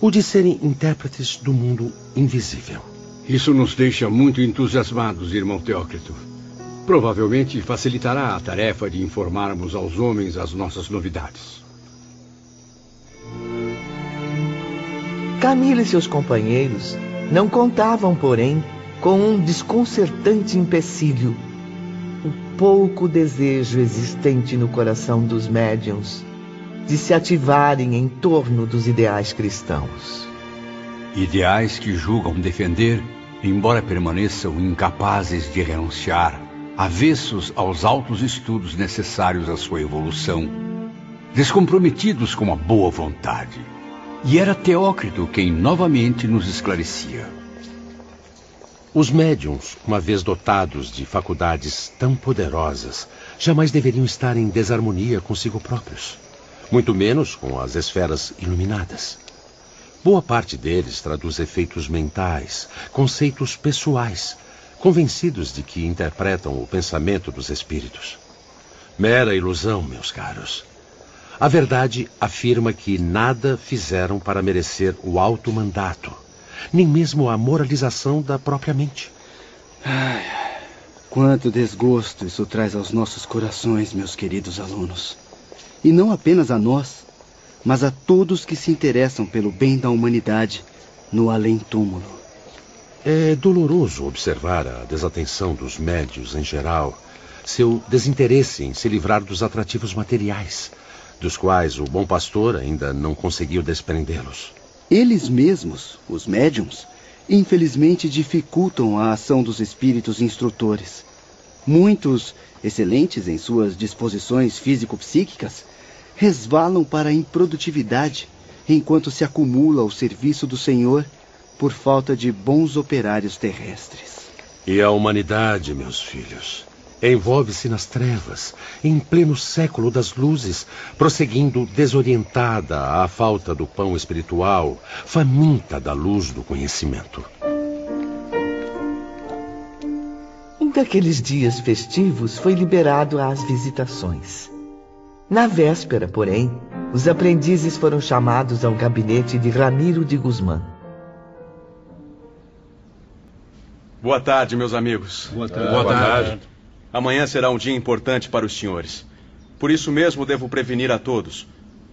o de serem intérpretes do mundo invisível. Isso nos deixa muito entusiasmados, irmão Teócrito. Provavelmente facilitará a tarefa de informarmos aos homens as nossas novidades. Camila e seus companheiros não contavam, porém, com um desconcertante empecilho. O pouco desejo existente no coração dos médiuns de se ativarem em torno dos ideais cristãos. Ideais que julgam defender, embora permaneçam incapazes de renunciar, avessos aos altos estudos necessários à sua evolução, descomprometidos com a boa vontade. E era Teócrito quem novamente nos esclarecia. Os médiums, uma vez dotados de faculdades tão poderosas, jamais deveriam estar em desarmonia consigo próprios, muito menos com as esferas iluminadas. Boa parte deles traduz efeitos mentais, conceitos pessoais, convencidos de que interpretam o pensamento dos espíritos. Mera ilusão, meus caros. A verdade afirma que nada fizeram para merecer o alto mandato, nem mesmo a moralização da própria mente. Ai, quanto desgosto isso traz aos nossos corações, meus queridos alunos. E não apenas a nós, mas a todos que se interessam pelo bem da humanidade no além-túmulo. É doloroso observar a desatenção dos médios em geral, seu desinteresse em se livrar dos atrativos materiais dos quais o bom pastor ainda não conseguiu desprendê-los. Eles mesmos, os médiums, infelizmente dificultam a ação dos espíritos instrutores. Muitos, excelentes em suas disposições físico-psíquicas, resvalam para a improdutividade enquanto se acumula ao serviço do Senhor por falta de bons operários terrestres. E a humanidade, meus filhos, envolve-se nas trevas, em pleno século das luzes, prosseguindo desorientada à falta do pão espiritual, faminta da luz do conhecimento. Um daqueles dias festivos foi liberado às visitações. Na véspera, porém, os aprendizes foram chamados ao gabinete de Ramiro de Guzmán. Boa tarde, meus amigos. Boa tarde. Boa tarde. Amanhã será um dia importante para os senhores. Por isso mesmo devo prevenir a todos.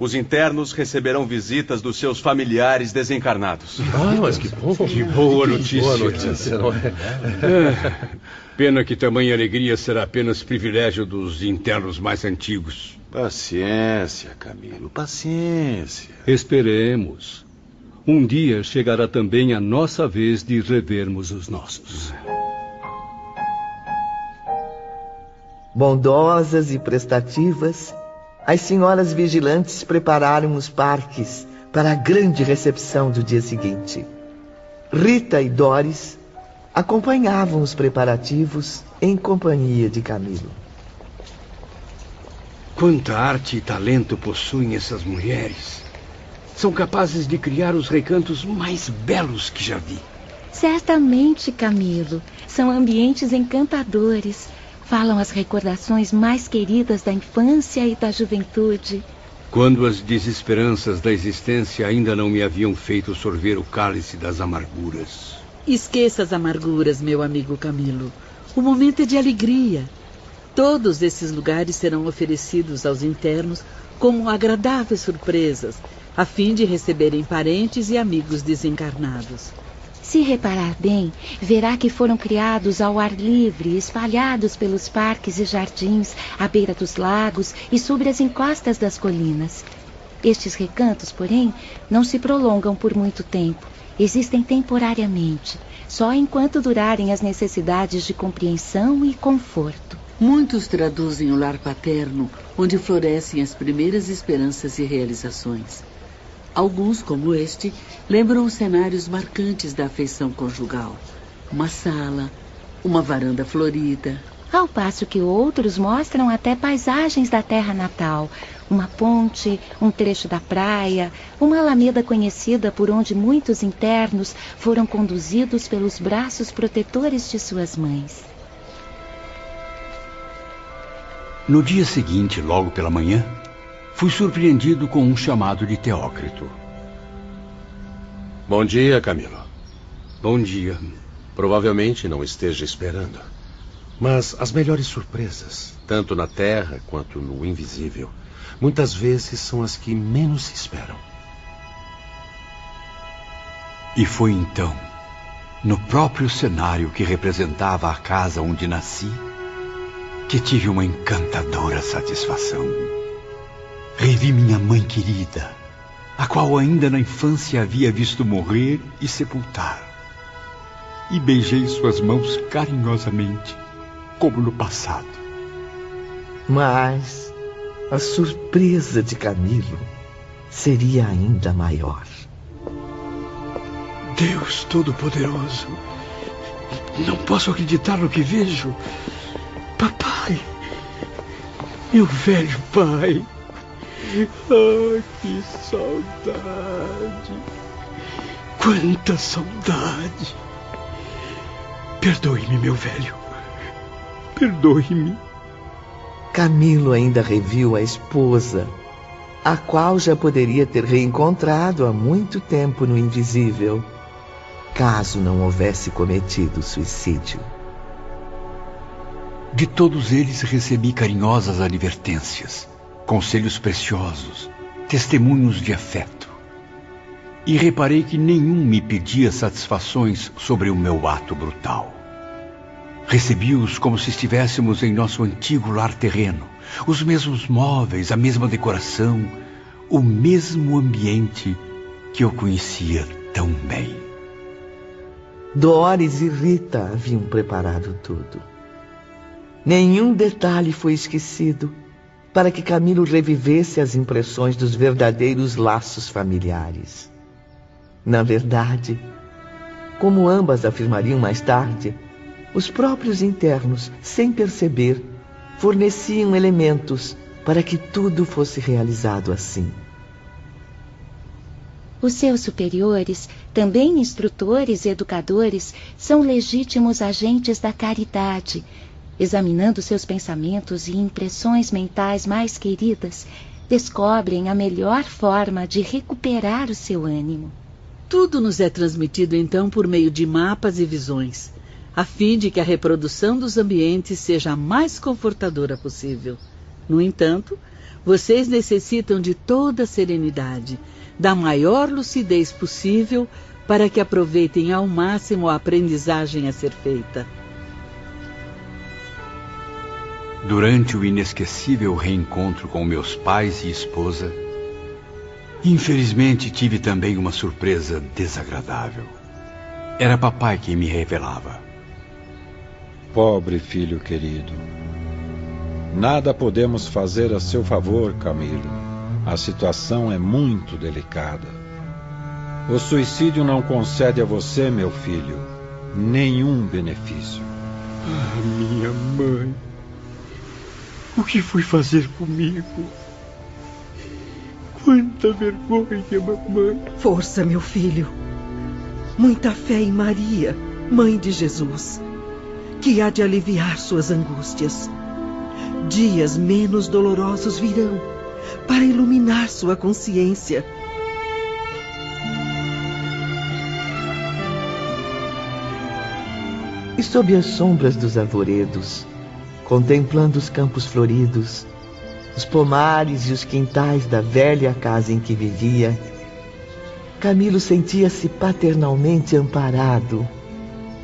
os internos receberão visitas dos seus familiares desencarnados. Ah, mas que bom. Que boa notícia. Que boa notícia, é? é? Pena que tamanha alegria será apenas privilégio dos internos mais antigos. Paciência, Camilo, paciência. Esperemos. Um dia chegará também a nossa vez de revermos os nossos. Bondosas e prestativas, as senhoras vigilantes prepararam os parques para a grande recepção do dia seguinte. Rita e Doris acompanhavam os preparativos em companhia de Camilo. Quanta arte e talento possuem essas mulheres. São capazes de criar os recantos mais belos que já vi. Certamente, Camilo. São ambientes encantadores falam as recordações mais queridas da infância e da juventude. Quando as desesperanças da existência ainda não me haviam feito sorver o cálice das amarguras. Esqueça as amarguras, meu amigo Camilo. O momento é de alegria. Todos esses lugares serão oferecidos aos internos como agradáveis surpresas, a fim de receberem parentes e amigos desencarnados. Se reparar bem, verá que foram criados ao ar livre, espalhados pelos parques e jardins, à beira dos lagos e sobre as encostas das colinas. Estes recantos, porém, não se prolongam por muito tempo. Existem temporariamente, só enquanto durarem as necessidades de compreensão e conforto. Muitos traduzem o lar paterno, onde florescem as primeiras esperanças e realizações. Alguns, como este, lembram os cenários marcantes da afeição conjugal. Uma sala, uma varanda florida. Ao passo que outros mostram até paisagens da terra natal, uma ponte, um trecho da praia, uma alameda conhecida por onde muitos internos foram conduzidos pelos braços protetores de suas mães. No dia seguinte, logo pela manhã, fui surpreendido com um chamado de Teócrito. Bom dia, Camilo. Bom dia. Provavelmente não esteja esperando. Mas as melhores surpresas, tanto na terra quanto no invisível, muitas vezes são as que menos se esperam. E foi então, no próprio cenário que representava a casa onde nasci, que tive uma encantadora satisfação. Revi minha mãe querida, a qual ainda na infância havia visto morrer e sepultar. E beijei suas mãos carinhosamente, como no passado. Mas a surpresa de Camilo seria ainda maior. Deus Todo-Poderoso, não posso acreditar no que vejo. Papai, meu velho pai. Ah, que saudade! Quanta saudade! Perdoe-me, meu velho. Perdoe-me. Camilo ainda reviu a esposa, a qual já poderia ter reencontrado há muito tempo no invisível, caso não houvesse cometido suicídio. De todos eles recebi carinhosas advertências conselhos preciosos, testemunhos de afeto. E reparei que nenhum me pedia satisfações sobre o meu ato brutal. Recebi-os como se estivéssemos em nosso antigo lar terreno, os mesmos móveis, a mesma decoração, o mesmo ambiente que eu conhecia tão bem. Doris e Rita haviam preparado tudo. Nenhum detalhe foi esquecido para que Camilo revivesse as impressões dos verdadeiros laços familiares. Na verdade, como ambas afirmariam mais tarde, os próprios internos, sem perceber, forneciam elementos para que tudo fosse realizado assim. Os seus superiores, também instrutores e educadores, são legítimos agentes da caridade examinando seus pensamentos e impressões mentais mais queridas, descobrem a melhor forma de recuperar o seu ânimo. Tudo nos é transmitido então por meio de mapas e visões, a fim de que a reprodução dos ambientes seja a mais confortadora possível. No entanto, vocês necessitam de toda a serenidade, da maior lucidez possível para que aproveitem ao máximo a aprendizagem a ser feita. Durante o inesquecível reencontro com meus pais e esposa, infelizmente tive também uma surpresa desagradável. Era papai quem me revelava. Pobre filho querido. Nada podemos fazer a seu favor, Camilo. A situação é muito delicada. O suicídio não concede a você, meu filho, nenhum benefício. Ah, minha mãe. O que foi fazer comigo? Quanta vergonha, mamãe. Força, meu filho. Muita fé em Maria, mãe de Jesus, que há de aliviar suas angústias. Dias menos dolorosos virão para iluminar sua consciência. E sob as sombras dos arvoredos, contemplando os campos floridos, os pomares e os quintais da velha casa em que vivia, Camilo sentia-se paternalmente amparado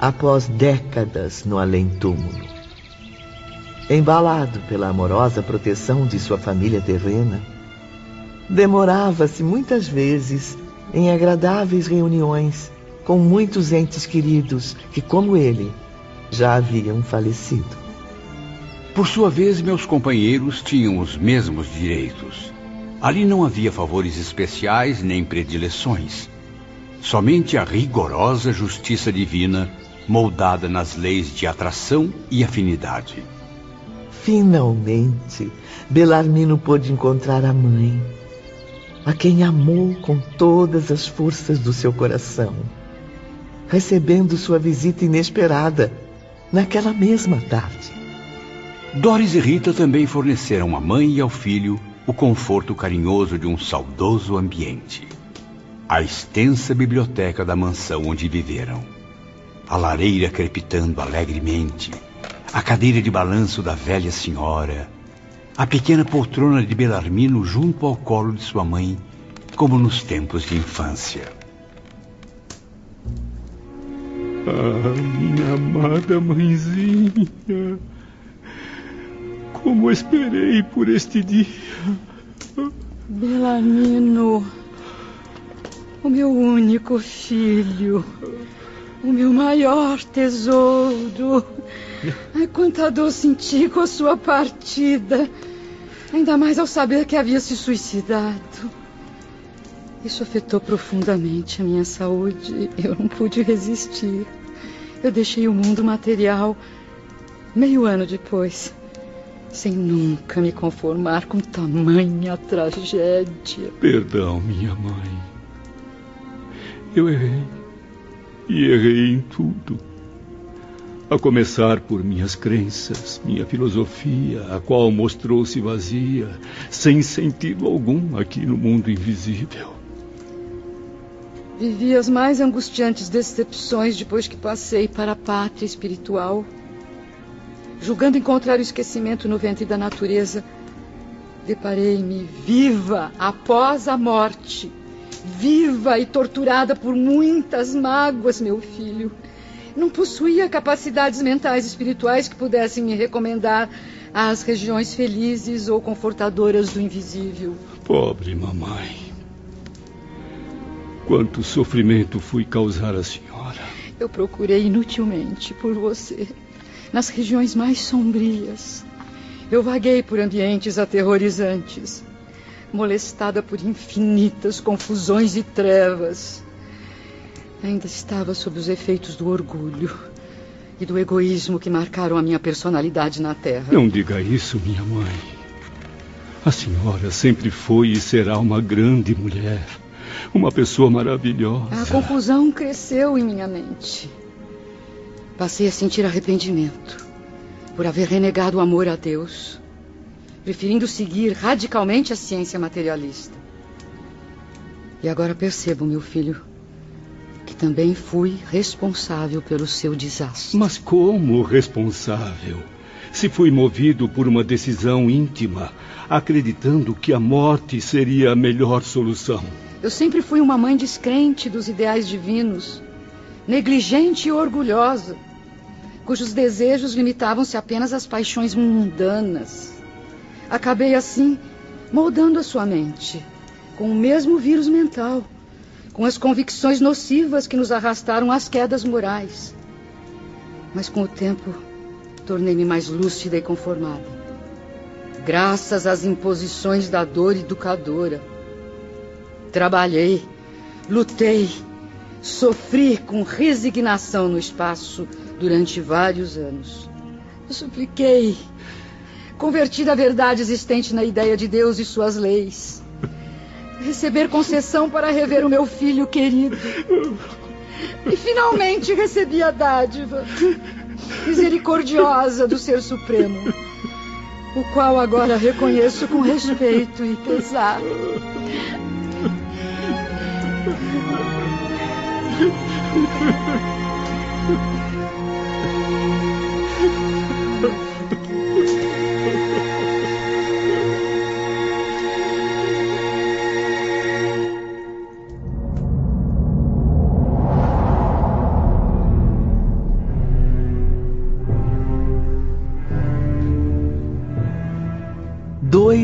após décadas no além-túmulo. Embalado pela amorosa proteção de sua família terrena, demorava-se muitas vezes em agradáveis reuniões com muitos entes queridos que, como ele, já haviam falecido. Por sua vez, meus companheiros tinham os mesmos direitos. Ali não havia favores especiais nem predileções. Somente a rigorosa justiça divina, moldada nas leis de atração e afinidade. Finalmente, Belarmino pôde encontrar a mãe, a quem amou com todas as forças do seu coração, recebendo sua visita inesperada naquela mesma tarde. Doris e Rita também forneceram à mãe e ao filho o conforto carinhoso de um saudoso ambiente. A extensa biblioteca da mansão onde viveram. A lareira crepitando alegremente. A cadeira de balanço da velha senhora. A pequena poltrona de Belarmino junto ao colo de sua mãe, como nos tempos de infância. Ah, minha amada mãezinha. Como esperei por este dia. Belarmino, o meu único filho, o meu maior tesouro. Ai, quanta dor senti com a sua partida. Ainda mais ao saber que havia se suicidado. Isso afetou profundamente a minha saúde. Eu não pude resistir. Eu deixei o mundo material meio ano depois sem nunca me conformar com tamanha tragédia. Perdão, minha mãe. Eu errei. E errei em tudo. A começar por minhas crenças, minha filosofia, a qual mostrou-se vazia, sem sentido algum aqui no mundo invisível. Vivi as mais angustiantes decepções depois que passei para a pátria espiritual julgando encontrar o esquecimento no ventre da natureza, deparei-me viva após a morte, viva e torturada por muitas mágoas, meu filho. Não possuía capacidades mentais e espirituais que pudessem me recomendar às regiões felizes ou confortadoras do invisível. Pobre mamãe. Quanto sofrimento fui causar à senhora. Eu procurei inutilmente por você nas regiões mais sombrias. Eu vaguei por ambientes aterrorizantes, molestada por infinitas confusões e trevas. Ainda estava sob os efeitos do orgulho e do egoísmo que marcaram a minha personalidade na Terra. Não diga isso, minha mãe. A senhora sempre foi e será uma grande mulher, uma pessoa maravilhosa. A confusão cresceu em minha mente. Passei a sentir arrependimento por haver renegado o amor a Deus, preferindo seguir radicalmente a ciência materialista. E agora percebo, meu filho, que também fui responsável pelo seu desastre. Mas como responsável? se fui movido por uma decisão íntima, acreditando que a morte seria a melhor solução. Eu sempre fui uma mãe descrente dos ideais divinos, negligente e orgulhosa, cujos desejos limitavam-se apenas às paixões mundanas. Acabei assim moldando a sua mente, com o mesmo vírus mental, com as convicções nocivas que nos arrastaram às quedas morais. Mas com o tempo, tornei-me mais lúcida e conformada. Graças às imposições da dor educadora. Trabalhei, lutei, sofri com resignação no espaço durante vários anos. Eu supliquei, converti a verdade existente na ideia de Deus e suas leis. Receber concessão para rever o meu filho querido. E finalmente recebi a dádiva misericordiosa do Ser Supremo, o qual agora reconheço com respeito e pesar.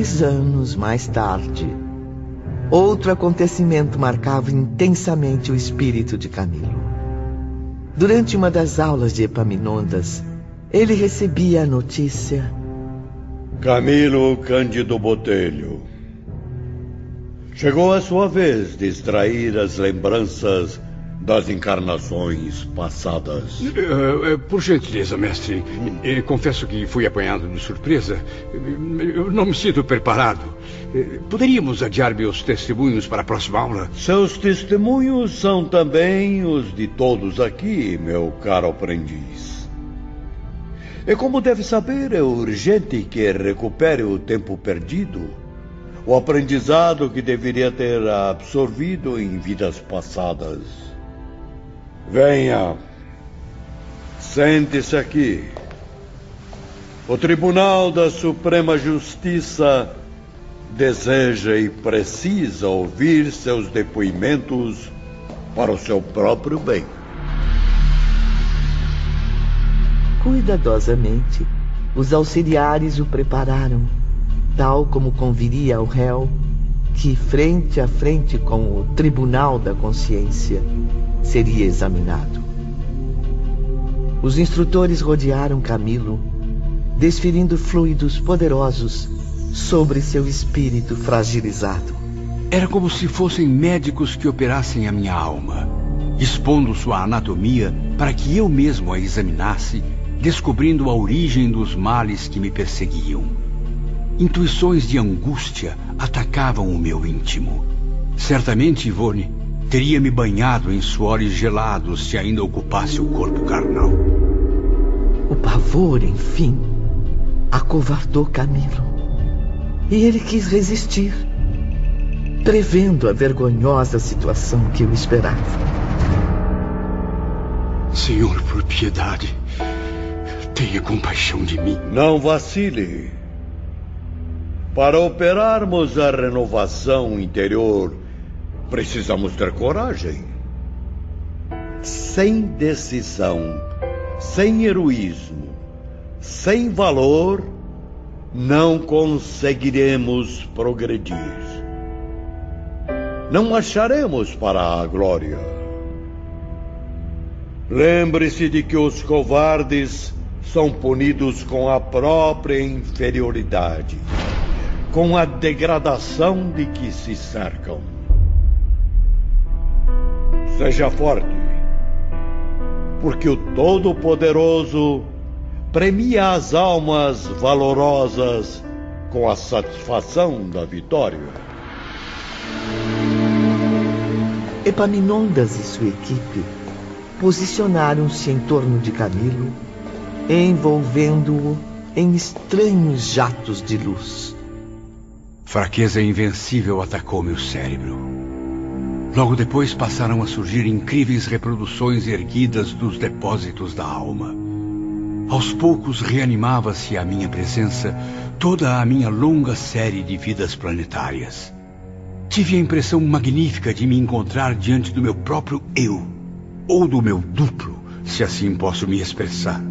Dois anos mais tarde, outro acontecimento marcava intensamente o espírito de Camilo. Durante uma das aulas de Epaminondas, ele recebia a notícia. Camilo Cândido Botelho. Chegou a sua vez de extrair as lembranças das encarnações passadas. Uh, uh, por gentileza, mestre, hum. confesso que fui apanhado de surpresa. Eu não me sinto preparado. Poderíamos adiar meus testemunhos para a próxima aula? Seus testemunhos são também os de todos aqui, meu caro aprendiz. E como deve saber, é urgente que recupere o tempo perdido, o aprendizado que deveria ter absorvido em vidas passadas. Venha. Sente-se aqui. O Tribunal da Suprema Justiça deseja e precisa ouvir seus depoimentos para o seu próprio bem. Cuidadosamente, os auxiliares o prepararam, tal como conviria ao réu que, frente a frente com o Tribunal da Consciência, seria examinado. Os instrutores rodearam Camilo, desferindo fluidos poderosos sobre seu espírito fragilizado. Era como se fossem médicos que operassem a minha alma, expondo sua anatomia para que eu mesmo a examinasse, descobrindo a origem dos males que me perseguiam. Intuições de angústia atacavam o meu íntimo. Certamente, Ivone, teria me banhado em suores gelados se ainda ocupasse o corpo carnal. O pavor, enfim, acovardou Camilo. E ele quis resistir, prevendo a vergonhosa situação que o esperava. Senhor, por piedade, tenha compaixão de mim. Não vacile. Para operarmos a renovação interior Precisamos ter coragem. Sem decisão, sem heroísmo, sem valor, não conseguiremos progredir. Não acharemos para a glória. Lembre-se de que os covardes são punidos com a própria inferioridade, com a degradação de que se cercam. Seja forte, porque o Todo-Poderoso premia as almas valorosas com a satisfação da vitória. Epaminondas e sua equipe posicionaram-se em torno de Camilo, envolvendo-o em estranhos jatos de luz. Fraqueza invencível atacou meu cérebro. Logo depois passaram a surgir incríveis reproduções erguidas dos depósitos da alma. Aos poucos reanimava-se à minha presença toda a minha longa série de vidas planetárias. Tive a impressão magnífica de me encontrar diante do meu próprio eu, ou do meu duplo, se assim posso me expressar.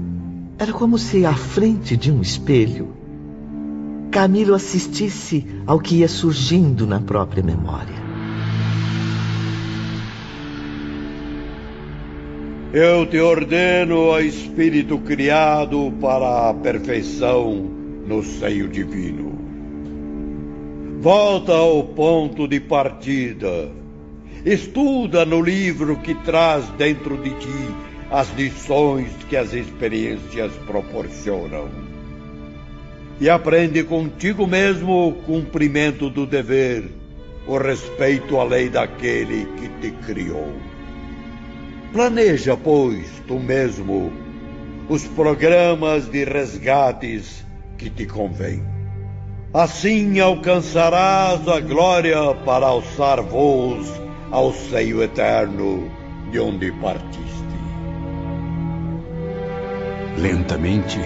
Era como se à frente de um espelho, Camilo assistisse ao que ia surgindo na própria memória. Eu te ordeno, ó Espírito criado para a perfeição no seio divino. Volta ao ponto de partida. Estuda no livro que traz dentro de ti as lições que as experiências proporcionam. E aprende contigo mesmo o cumprimento do dever, o respeito à lei daquele que te criou. Planeja, pois, tu mesmo, os programas de resgates que te convém. Assim alcançarás a glória para alçar voos ao seio eterno de onde partiste. Lentamente,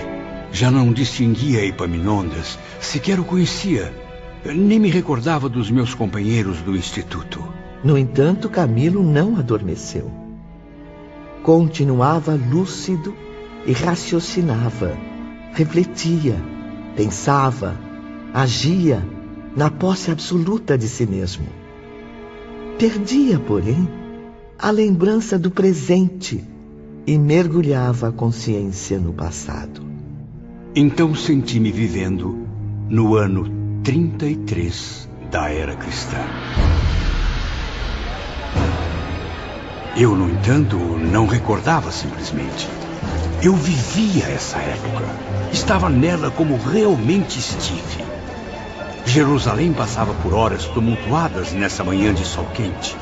já não distinguia Epaminondas, sequer o conhecia, nem me recordava dos meus companheiros do instituto. No entanto, Camilo não adormeceu. Continuava lúcido e raciocinava, refletia, pensava, agia na posse absoluta de si mesmo. Perdia, porém, a lembrança do presente e mergulhava a consciência no passado. Então senti-me vivendo no ano 33 da era cristã. Eu, no entanto, não recordava simplesmente. Eu vivia essa época. Estava nela como realmente estive. Jerusalém passava por horas tumultuadas nessa manhã de sol quente.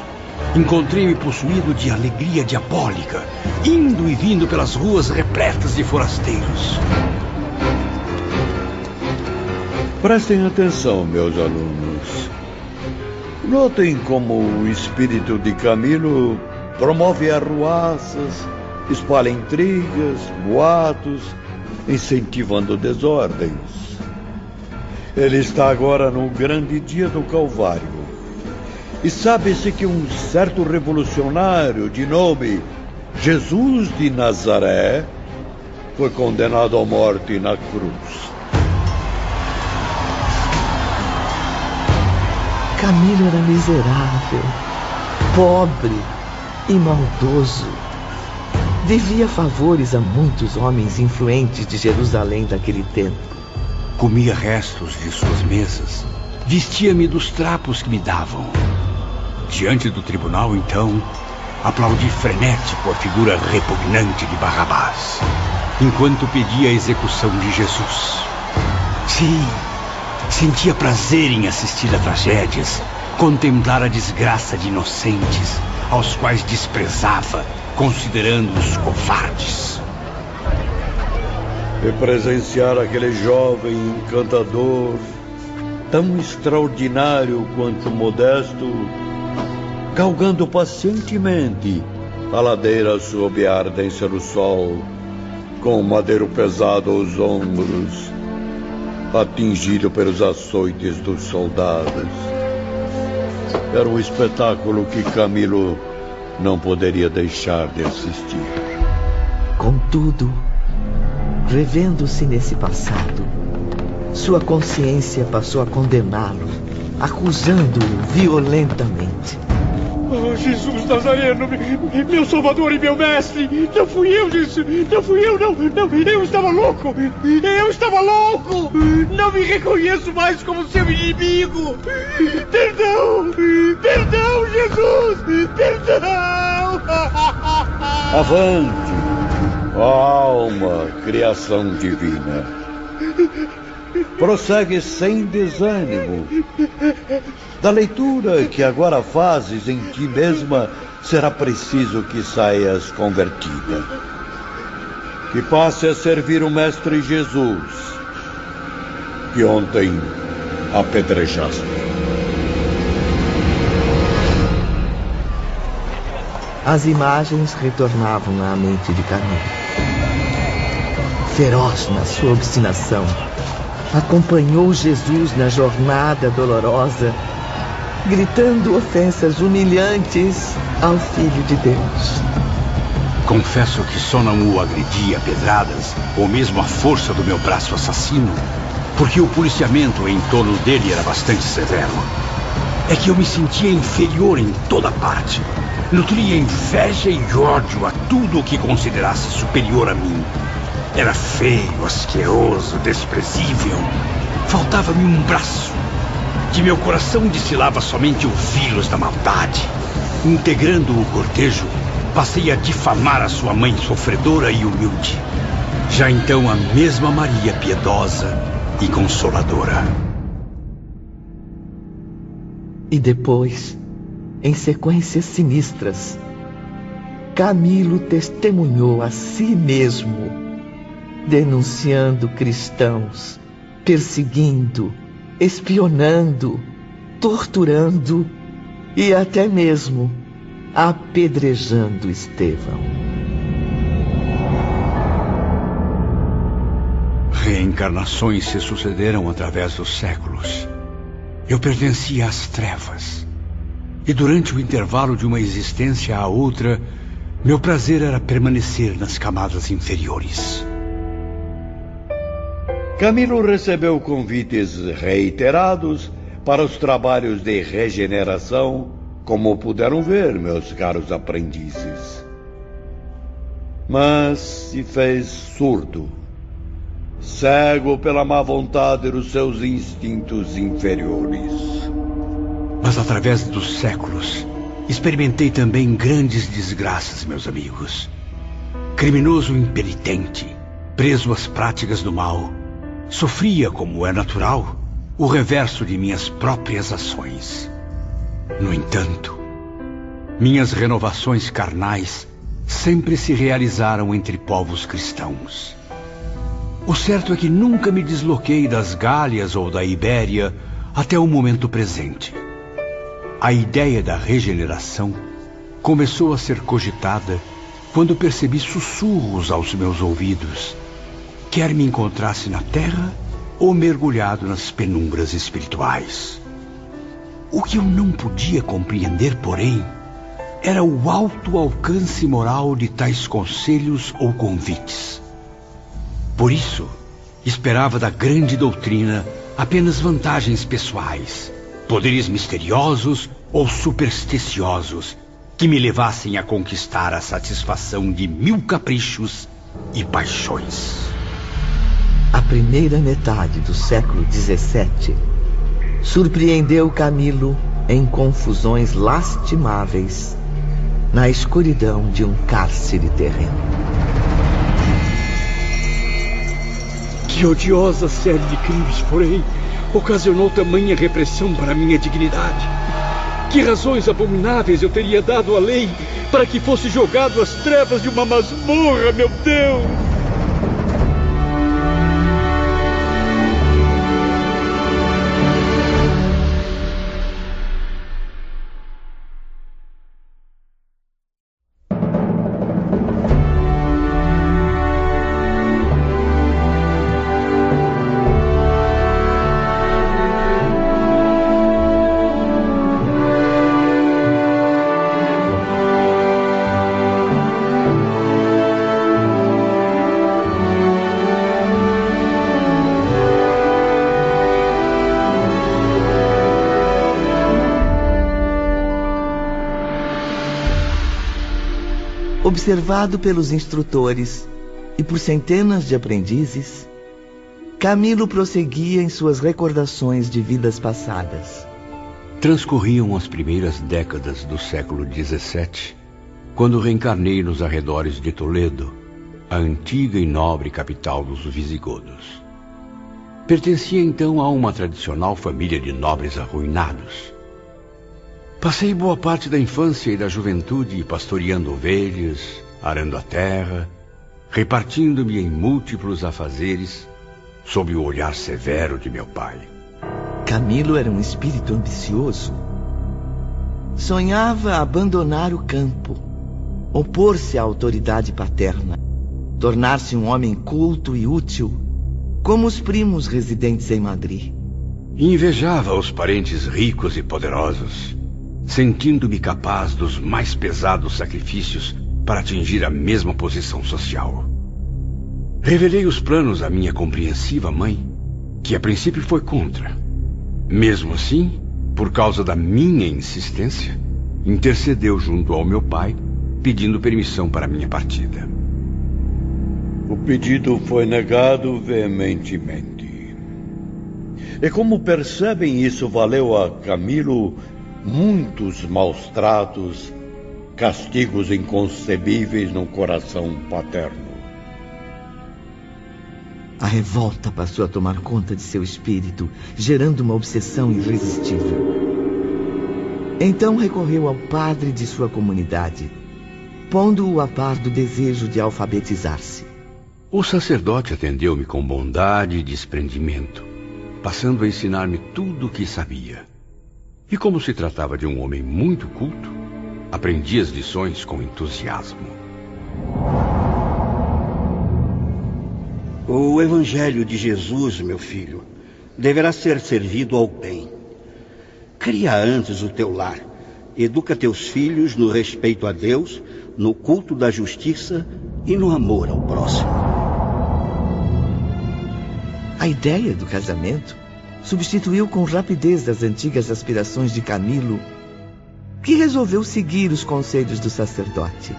Encontrei-me possuído de alegria diabólica, indo e vindo pelas ruas repletas de forasteiros. Prestem atenção, meus alunos. Notem como o espírito de Camilo promove arruaças, espalha intrigas, boatos, incentivando desordens. Ele está agora no grande dia do Calvário. E sabe-se que um certo revolucionário de nome Jesus de Nazaré foi condenado à morte na cruz. Camilo era miserável, pobre e maldoso. Devia favores a muitos homens influentes de Jerusalém daquele tempo. Comia restos de suas mesas. Vestia-me dos trapos que me davam. Diante do tribunal, então, aplaudi frenético a figura repugnante de Barrabás, enquanto pedia a execução de Jesus. Sim, sentia prazer em assistir a tragédias, contemplar a desgraça de inocentes, aos quais desprezava, considerando-os covardes. E presenciar aquele jovem encantador, tão extraordinário quanto modesto, galgando pacientemente a ladeira sob a ardência do sol, com o madeiro pesado aos ombros, atingido pelos açoites dos soldados. Era um espetáculo que Camilo não poderia deixar de assistir. Contudo, revendo-se nesse passado, sua consciência passou a condená-lo, acusando-o violentamente. Oh, Jesus Nazareno, meu Salvador e meu Mestre! Não fui eu, Jesus! Não fui eu, não! Não! Eu estava louco! Eu estava louco! Não me reconheço mais como seu inimigo! Perdão! Perdão, Jesus! Perdão! Avante! Alma, criação divina! Prossegue sem desânimo. Da leitura que agora fazes em ti mesma, será preciso que saias convertida. Que passe a servir o Mestre Jesus, que ontem apedrejaste. As imagens retornavam à mente de Camilo. feroz na sua obstinação, acompanhou Jesus na jornada dolorosa, gritando ofensas humilhantes ao Filho de Deus. Confesso que só não o agredi a pedradas, ou mesmo a força do meu braço assassino, porque o policiamento em torno dele era bastante severo. É que eu me sentia inferior em toda parte. Nutria inveja e ódio a tudo o que considerasse superior a mim. Era feio, asqueroso, desprezível. Faltava-me um braço. De meu coração destilava somente ouvi-los da maldade. Integrando o cortejo, passei a difamar a sua mãe sofredora e humilde. Já então a mesma Maria piedosa e consoladora. E depois, em sequências sinistras, Camilo testemunhou a si mesmo, denunciando cristãos, perseguindo, espionando, torturando e até mesmo apedrejando Estevão. Reencarnações se sucederam através dos séculos. Eu pertencia às trevas. E durante o intervalo de uma existência à outra, meu prazer era permanecer nas camadas inferiores. Camilo recebeu convites reiterados para os trabalhos de regeneração como puderam ver, meus caros aprendizes. Mas se fez surdo, cego pela má vontade dos seus instintos inferiores. Mas através dos séculos, experimentei também grandes desgraças, meus amigos. Criminoso impenitente, preso às práticas do mal, sofria, como é natural, o reverso de minhas próprias ações. No entanto, minhas renovações carnais sempre se realizaram entre povos cristãos. O certo é que nunca me desloquei das Gálias ou da Ibéria até o momento presente. A ideia da regeneração começou a ser cogitada quando percebi sussurros aos meus ouvidos, quer me encontrasse na terra ou mergulhado nas penumbras espirituais. O que eu não podia compreender, porém, era o alto alcance moral de tais conselhos ou convites. Por isso, esperava da grande doutrina apenas vantagens pessoais, poderes misteriosos ou supersticiosos que me levassem a conquistar a satisfação de mil caprichos e paixões. A primeira metade do século XVII surpreendeu Camilo em confusões lastimáveis na escuridão de um cárcere terreno. Que odiosa série de crimes, porém, ocasionou tamanha repressão para minha dignidade. Que razões abomináveis eu teria dado à lei para que fosse jogado às trevas de uma masmorra, meu Deus! Observado pelos instrutores e por centenas de aprendizes, Camilo prosseguia em suas recordações de vidas passadas. Transcorriam as primeiras décadas do século XVII, quando reencarnei nos arredores de Toledo, a antiga e nobre capital dos visigodos. Pertencia então a uma tradicional família de nobres arruinados. Passei boa parte da infância e da juventude pastoreando ovelhas, arando a terra, repartindo-me em múltiplos afazeres sob o olhar severo de meu pai. Camilo era um espírito ambicioso. Sonhava abandonar o campo, opor-se à autoridade paterna tornar-se um homem culto e útil, como os primos residentes em Madrid. Invejava os parentes ricos e poderosos, sentindo-me capaz dos mais pesados sacrifícios para atingir a mesma posição social. Revelei os planos à minha compreensiva mãe, que a princípio foi contra. Mesmo assim, por causa da minha insistência, intercedeu junto ao meu pai, pedindo permissão para minha partida. O pedido foi negado veementemente. E como percebem, isso valeu a Camilo muitos maus tratos, castigos inconcebíveis no coração paterno. A revolta passou a tomar conta de seu espírito, gerando uma obsessão irresistível. Então recorreu ao padre de sua comunidade, pondo-o a par do desejo de alfabetizar-se. O sacerdote atendeu-me com bondade e desprendimento, passando a ensinar-me tudo o que sabia. E como se tratava de um homem muito culto, aprendi as lições com entusiasmo. O Evangelho de Jesus, meu filho, deverá ser servido ao bem. Cria antes o teu lar. Educa teus filhos no respeito a Deus, no culto da justiça e no amor ao próximo. A ideia do casamento substituiu com rapidez as antigas aspirações de Camilo, que resolveu seguir os conselhos do sacerdote.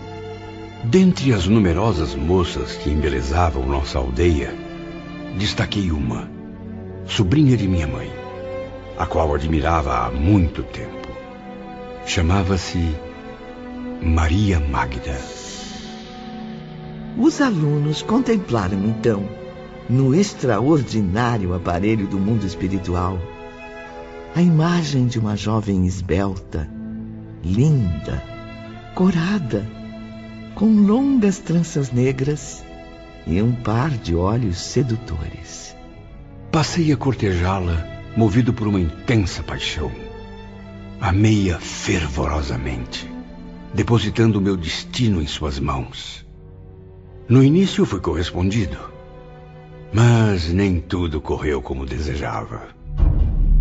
Dentre as numerosas moças que embelezavam nossa aldeia, destaquei uma, sobrinha de minha mãe, a qual admirava há muito tempo. Chamava-se Maria Magda. Os alunos contemplaram então no extraordinário aparelho do mundo espiritual, a imagem de uma jovem esbelta, linda, corada, com longas tranças negras e um par de olhos sedutores. Passei a cortejá-la, movido por uma intensa paixão. Amei-a fervorosamente, depositando o meu destino em suas mãos. No início fui correspondido. Mas nem tudo correu como desejava.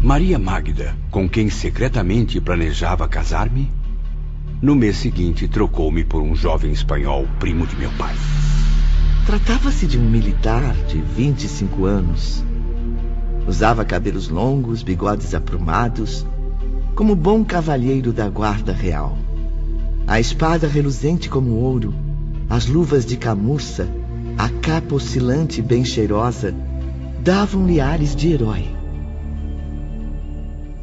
Maria Magda, com quem secretamente planejava casar-me, no mês seguinte trocou-me por um jovem espanhol primo de meu pai. Tratava-se de um militar de 25 anos. Usava cabelos longos, bigodes aprumados, como bom cavalheiro da guarda real. A espada reluzente como ouro, as luvas de camurça a capa oscilante e bem cheirosa davam-lhe ares de herói.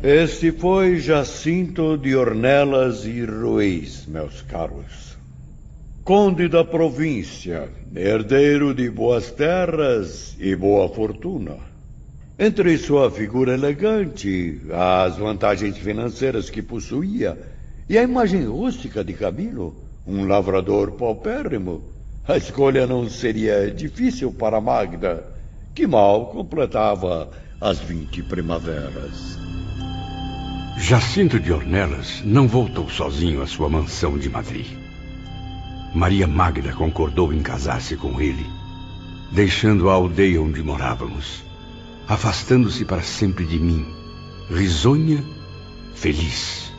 Este foi Jacinto de Ornelas e Ruiz, meus caros. Conde da província, herdeiro de boas terras e boa fortuna. Entre sua figura elegante, as vantagens financeiras que possuía e a imagem rústica de Camilo, um lavrador paupérrimo, a escolha não seria difícil para Magda, que mal completava as vinte primaveras. Jacinto de Ornelas não voltou sozinho à sua mansão de Madrid. Maria Magda concordou em casar-se com ele, deixando a aldeia onde morávamos, afastando-se para sempre de mim, risonha, feliz.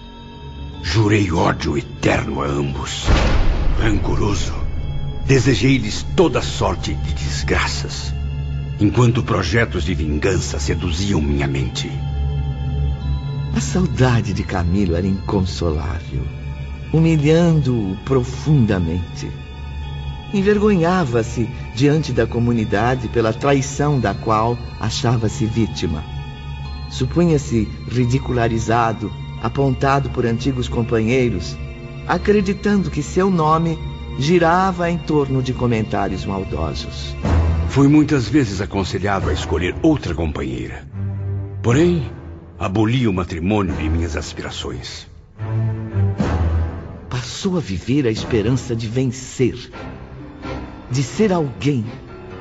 Jurei ódio eterno a ambos, rancoroso Desejei-lhes toda sorte de desgraças, enquanto projetos de vingança seduziam minha mente. A saudade de Camilo era inconsolável, humilhando-o profundamente. Envergonhava-se diante da comunidade pela traição da qual achava-se vítima. Supunha-se ridicularizado, apontado por antigos companheiros, acreditando que seu nome girava em torno de comentários maldosos. Fui muitas vezes aconselhado a escolher outra companheira. Porém, aboli o matrimônio de minhas aspirações. Passou a viver a esperança de vencer, de ser alguém,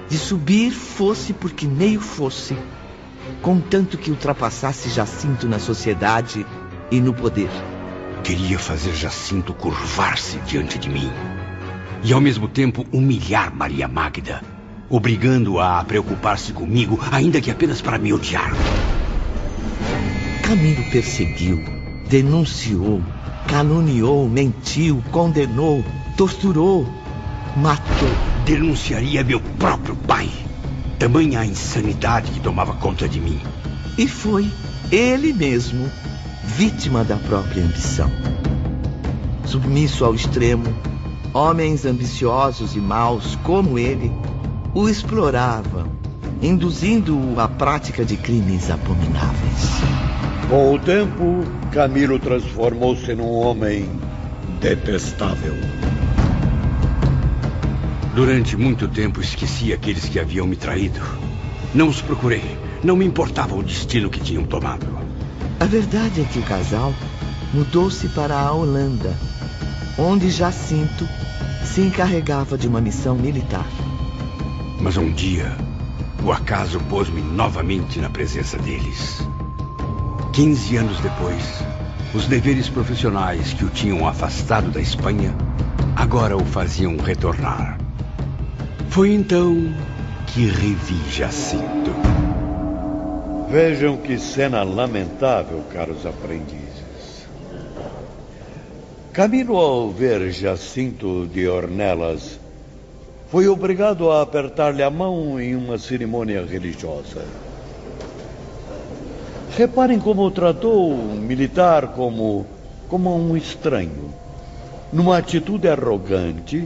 de subir fosse porque meio fosse, contanto que ultrapassasse Jacinto na sociedade e no poder. Queria fazer Jacinto curvar-se diante de mim e ao mesmo tempo humilhar Maria Magda, obrigando-a a preocupar-se comigo, ainda que apenas para me odiar. Camilo perseguiu, denunciou, caluniou, mentiu, condenou, torturou, matou. Denunciaria meu próprio pai. Tamanha a insanidade que tomava conta de mim. E foi ele mesmo vítima da própria ambição. Submisso ao extremo, homens ambiciosos e maus como ele o exploravam, induzindo-o à prática de crimes abomináveis. Com o tempo, Camilo transformou-se num homem detestável. Durante muito tempo esqueci aqueles que haviam me traído. Não os procurei. Não me importava o destino que tinham tomado. A verdade é que o casal mudou-se para a Holanda, onde Jacinto se encarregava de uma missão militar. Mas um dia, o acaso pôs-me novamente na presença deles. Quinze anos depois, os deveres profissionais que o tinham afastado da Espanha agora o faziam retornar. Foi então que revi Jacinto. Vejam que cena lamentável, caros aprendizes. Camilo, ao ver Jacinto de Ornelas, foi obrigado a apertar-lhe a mão em uma cerimônia religiosa. Reparem como tratou um militar como, como um estranho, numa atitude arrogante,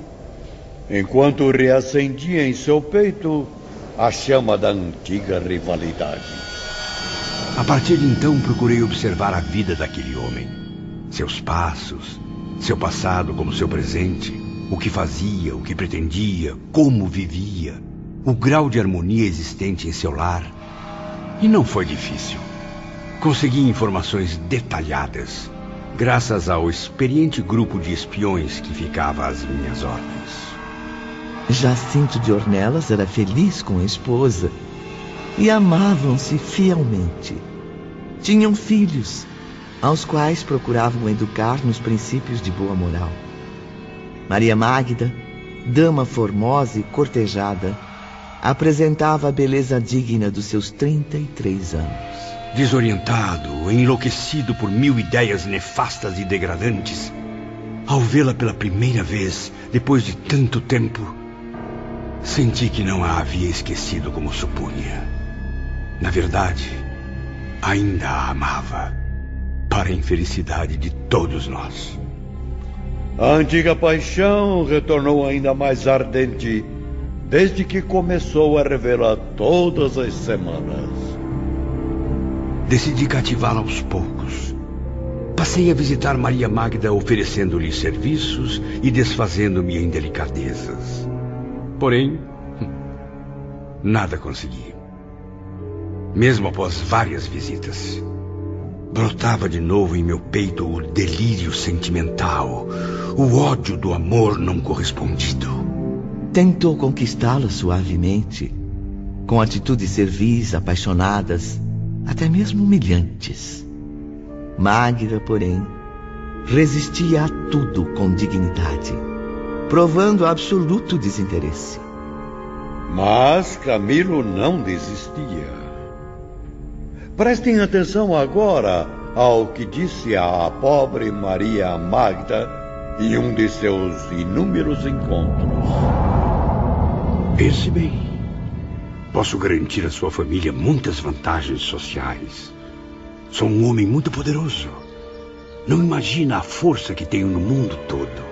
enquanto reacendia em seu peito a chama da antiga rivalidade. A partir de então, procurei observar a vida daquele homem. Seus passos, seu passado como seu presente, o que fazia, o que pretendia, como vivia, o grau de harmonia existente em seu lar. E não foi difícil. Consegui informações detalhadas, graças ao experiente grupo de espiões que ficava às minhas ordens. Jacinto de Ornelas era feliz com a esposa e amavam-se fielmente. Tinham filhos, aos quais procuravam educar nos princípios de boa moral. Maria Magda, dama formosa e cortejada, apresentava a beleza digna dos seus 33 anos. Desorientado, enlouquecido por mil ideias nefastas e degradantes, ao vê-la pela primeira vez, depois de tanto tempo, senti que não a havia esquecido como supunha. Na verdade, ainda a amava, para a infelicidade de todos nós. A antiga paixão retornou ainda mais ardente desde que começou a revê-la todas as semanas. Decidi cativá-la aos poucos. Passei a visitar Maria Magda oferecendo-lhe serviços e desfazendo-me em delicadezas. Porém, nada consegui. Mesmo após várias visitas, brotava de novo em meu peito o delírio sentimental, o ódio do amor não correspondido. Tentou conquistá-la suavemente, com atitudes servis, apaixonadas, até mesmo humilhantes. Magda, porém, resistia a tudo com dignidade, provando absoluto desinteresse. Mas Camilo não desistia. Prestem atenção agora ao que disse a pobre Maria Magda em um de seus inúmeros encontros. Pense bem. Posso garantir à sua família muitas vantagens sociais. Sou um homem muito poderoso. Não imagina a força que tenho no mundo todo.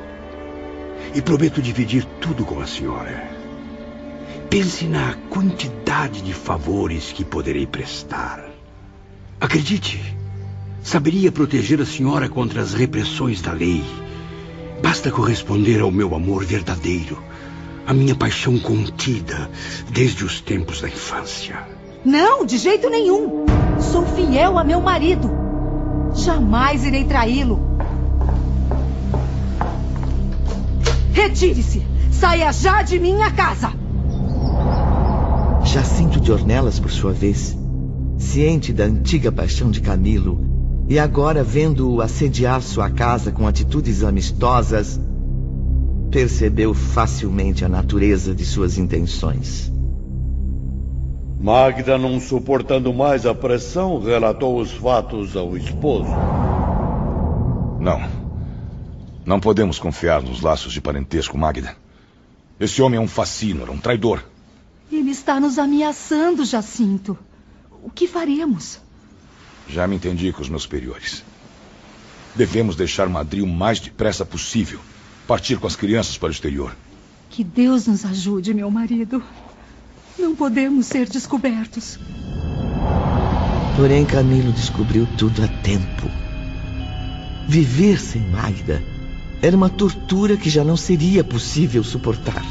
E prometo dividir tudo com a senhora. Pense na quantidade de favores que poderei prestar. Acredite, saberia proteger a senhora contra as repressões da lei. Basta corresponder ao meu amor verdadeiro a minha paixão contida desde os tempos da infância. Não, de jeito nenhum. Sou fiel a meu marido. Jamais irei traí-lo. Retire-se. Saia já de minha casa. Jacinto de Ornelas, por sua vez, ciente da antiga paixão de Camilo e agora vendo-o assediar sua casa com atitudes amistosas, percebeu facilmente a natureza de suas intenções. Magda, não suportando mais a pressão, relatou os fatos ao esposo. Não. Não podemos confiar nos laços de parentesco, Magda. Esse homem é um fascínora, um traidor. Ele está nos ameaçando, Jacinto. O que faremos? Já me entendi com os meus superiores. Devemos deixar Madrid o mais depressa possível. Partir com as crianças para o exterior. Que Deus nos ajude, meu marido. Não podemos ser descobertos. Porém, Camilo descobriu tudo a tempo. Viver sem Magda era uma tortura que já não seria possível suportar.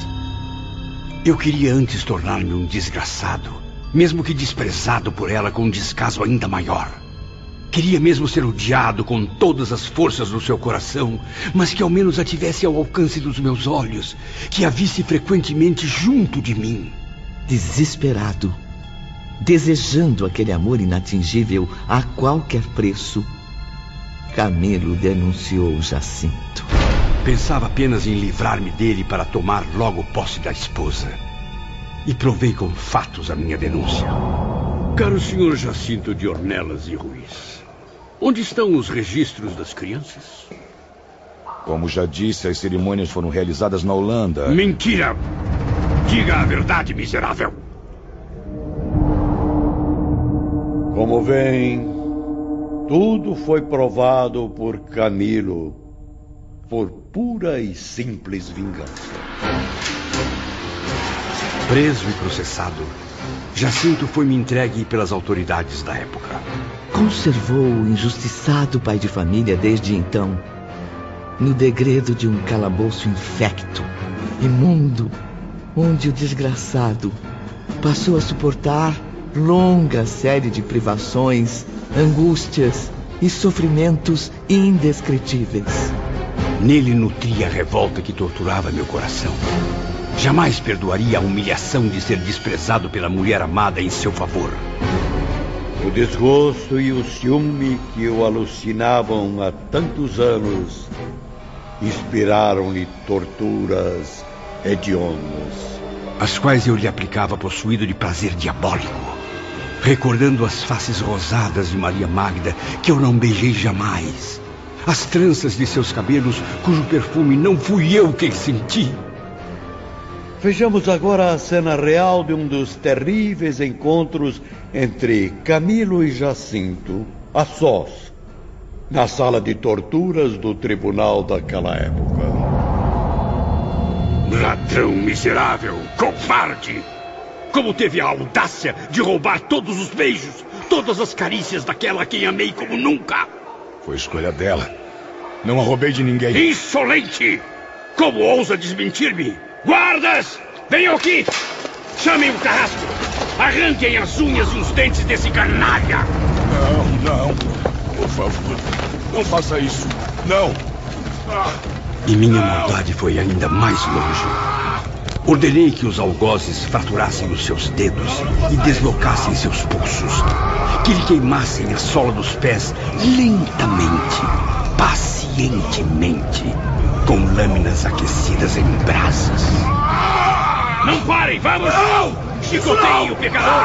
Eu queria antes tornar-me um desgraçado, mesmo que desprezado por ela com um descaso ainda maior. Queria mesmo ser odiado com todas as forças do seu coração, mas que ao menos a tivesse ao alcance dos meus olhos, que a visse frequentemente junto de mim. Desesperado, desejando aquele amor inatingível a qualquer preço, Camilo denunciou Jacinto. Pensava apenas em livrar-me dele para tomar logo posse da esposa. E provei com fatos a minha denúncia. Caro senhor Jacinto de Ornelas e Ruiz, onde estão os registros das crianças? Como já disse, as cerimônias foram realizadas na Holanda. Mentira! Diga a verdade, miserável! Como vem, tudo foi provado por Camilo, por pura e simples vingança. Preso e processado, Jacinto foi-me entregue pelas autoridades da época. Conservou o injustiçado pai de família desde então, no degredo de um calabouço infecto, imundo, onde o desgraçado passou a suportar longa série de privações, angústias e sofrimentos indescritíveis. Nele nutria a revolta que torturava meu coração. Jamais perdoaria a humilhação de ser desprezado pela mulher amada em seu favor. O desgosto e o ciúme que o alucinavam há tantos anos inspiraram-lhe torturas hediondas. As quais eu lhe aplicava possuído de prazer diabólico, recordando as faces rosadas de Maria Magda que eu não beijei jamais, as tranças de seus cabelos cujo perfume não fui eu quem senti. Vejamos agora a cena real de um dos terríveis encontros entre Camilo e Jacinto, a sós, na sala de torturas do tribunal daquela época. Ladrão miserável, covarde! Como teve a audácia de roubar todos os beijos, todas as carícias daquela a quem amei como nunca? Foi escolha dela. Não a roubei de ninguém. Insolente! Como ousa desmentir-me? Guardas! Venham aqui! Chamem o carrasco! Arranquem as unhas e os dentes desse canalha! Não, não. Por favor, não faça isso. Não. E minha maldade foi ainda mais longe. Ordenei que os algozes fraturassem os seus dedos e deslocassem seus pulsos. Que lhe queimassem a sola dos pés lentamente, pacientemente, com lâminas aquecidas em brasas. Não parem, vamos! Chicoteiem o pecador!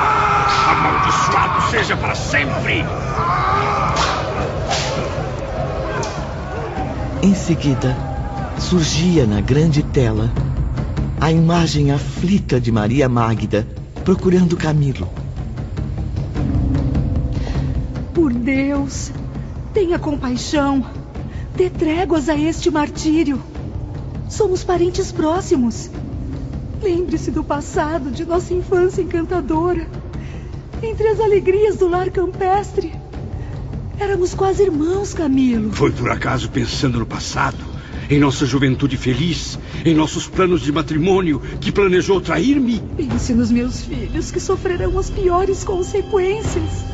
Amaldiçoado seja para sempre! Em seguida, surgia na grande tela a imagem aflita de Maria Magda procurando Camilo. Por Deus, tenha compaixão. Dê tréguas a este martírio. Somos parentes próximos. Lembre-se do passado, de nossa infância encantadora. Entre as alegrias do lar campestre. Éramos quase irmãos, Camilo. Foi por acaso pensando no passado, em nossa juventude feliz, em nossos planos de matrimônio, que planejou trair-me? Pense nos meus filhos, que sofrerão as piores consequências.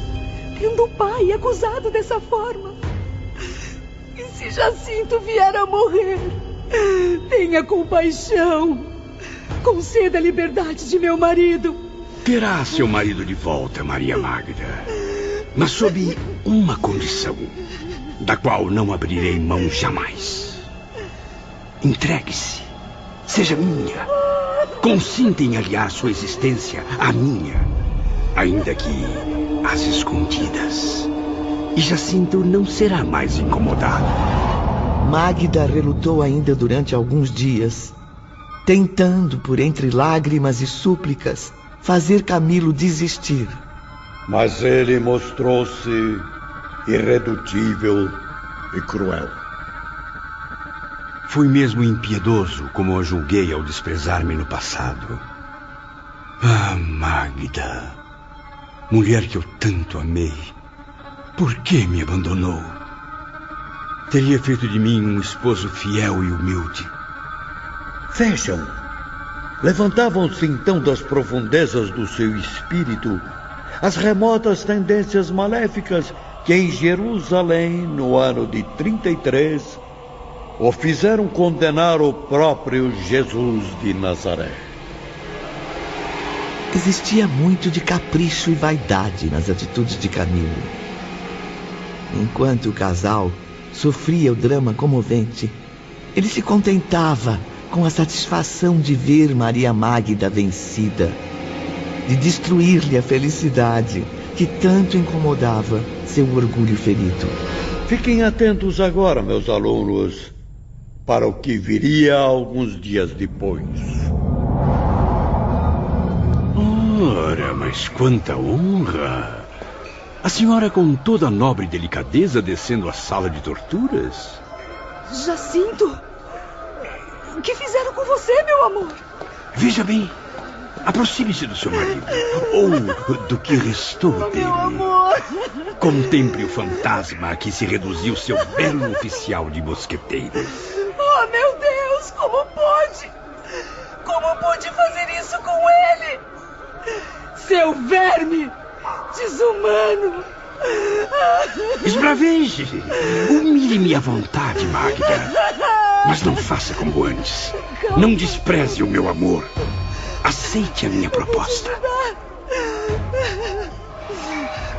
Tendo o pai acusado dessa forma. Se Jacinto vier a morrer? Tenha compaixão. Conceda a liberdade de meu marido. Terá seu marido de volta, Maria Magda. Mas sob uma condição, da qual não abrirei mão jamais. Entregue-se seja minha. Consinta em aliar sua existência à minha, ainda que às escondidas. E Jacinto não será mais incomodado. Magda relutou ainda durante alguns dias, tentando, por entre lágrimas e súplicas, fazer Camilo desistir. Mas ele mostrou-se irredutível e cruel. Fui mesmo impiedoso como a julguei ao desprezar-me no passado. Ah, Magda, mulher que eu tanto amei, por que me abandonou? Teria feito de mim um esposo fiel e humilde. Vejam, levantavam-se então das profundezas do seu espírito as remotas tendências maléficas que em Jerusalém, no ano de 33, o fizeram condenar o próprio Jesus de Nazaré. Existia muito de capricho e vaidade nas atitudes de Camilo. Enquanto o casal sofria o drama comovente, ele se contentava com a satisfação de ver Maria Magda vencida, de destruir-lhe a felicidade que tanto incomodava seu orgulho ferido. Fiquem atentos agora, meus alunos, para o que viria alguns dias depois. Ora, mas quanta honra! A senhora com toda a nobre delicadeza descendo a sala de torturas? Jacinto! O que fizeram com você, meu amor? Veja bem, aproxime-se do seu marido, ou do que restou oh, dele. Meu amor! Contemple o fantasma a que se reduziu seu belo oficial de mosqueteiros. Oh, meu Deus, como pode? Como pude fazer isso com ele? Seu verme! Desumano! Esbraveje! Humilhe-me à vontade, Magda. Mas não faça como antes. Não despreze o meu amor. Aceite a minha proposta.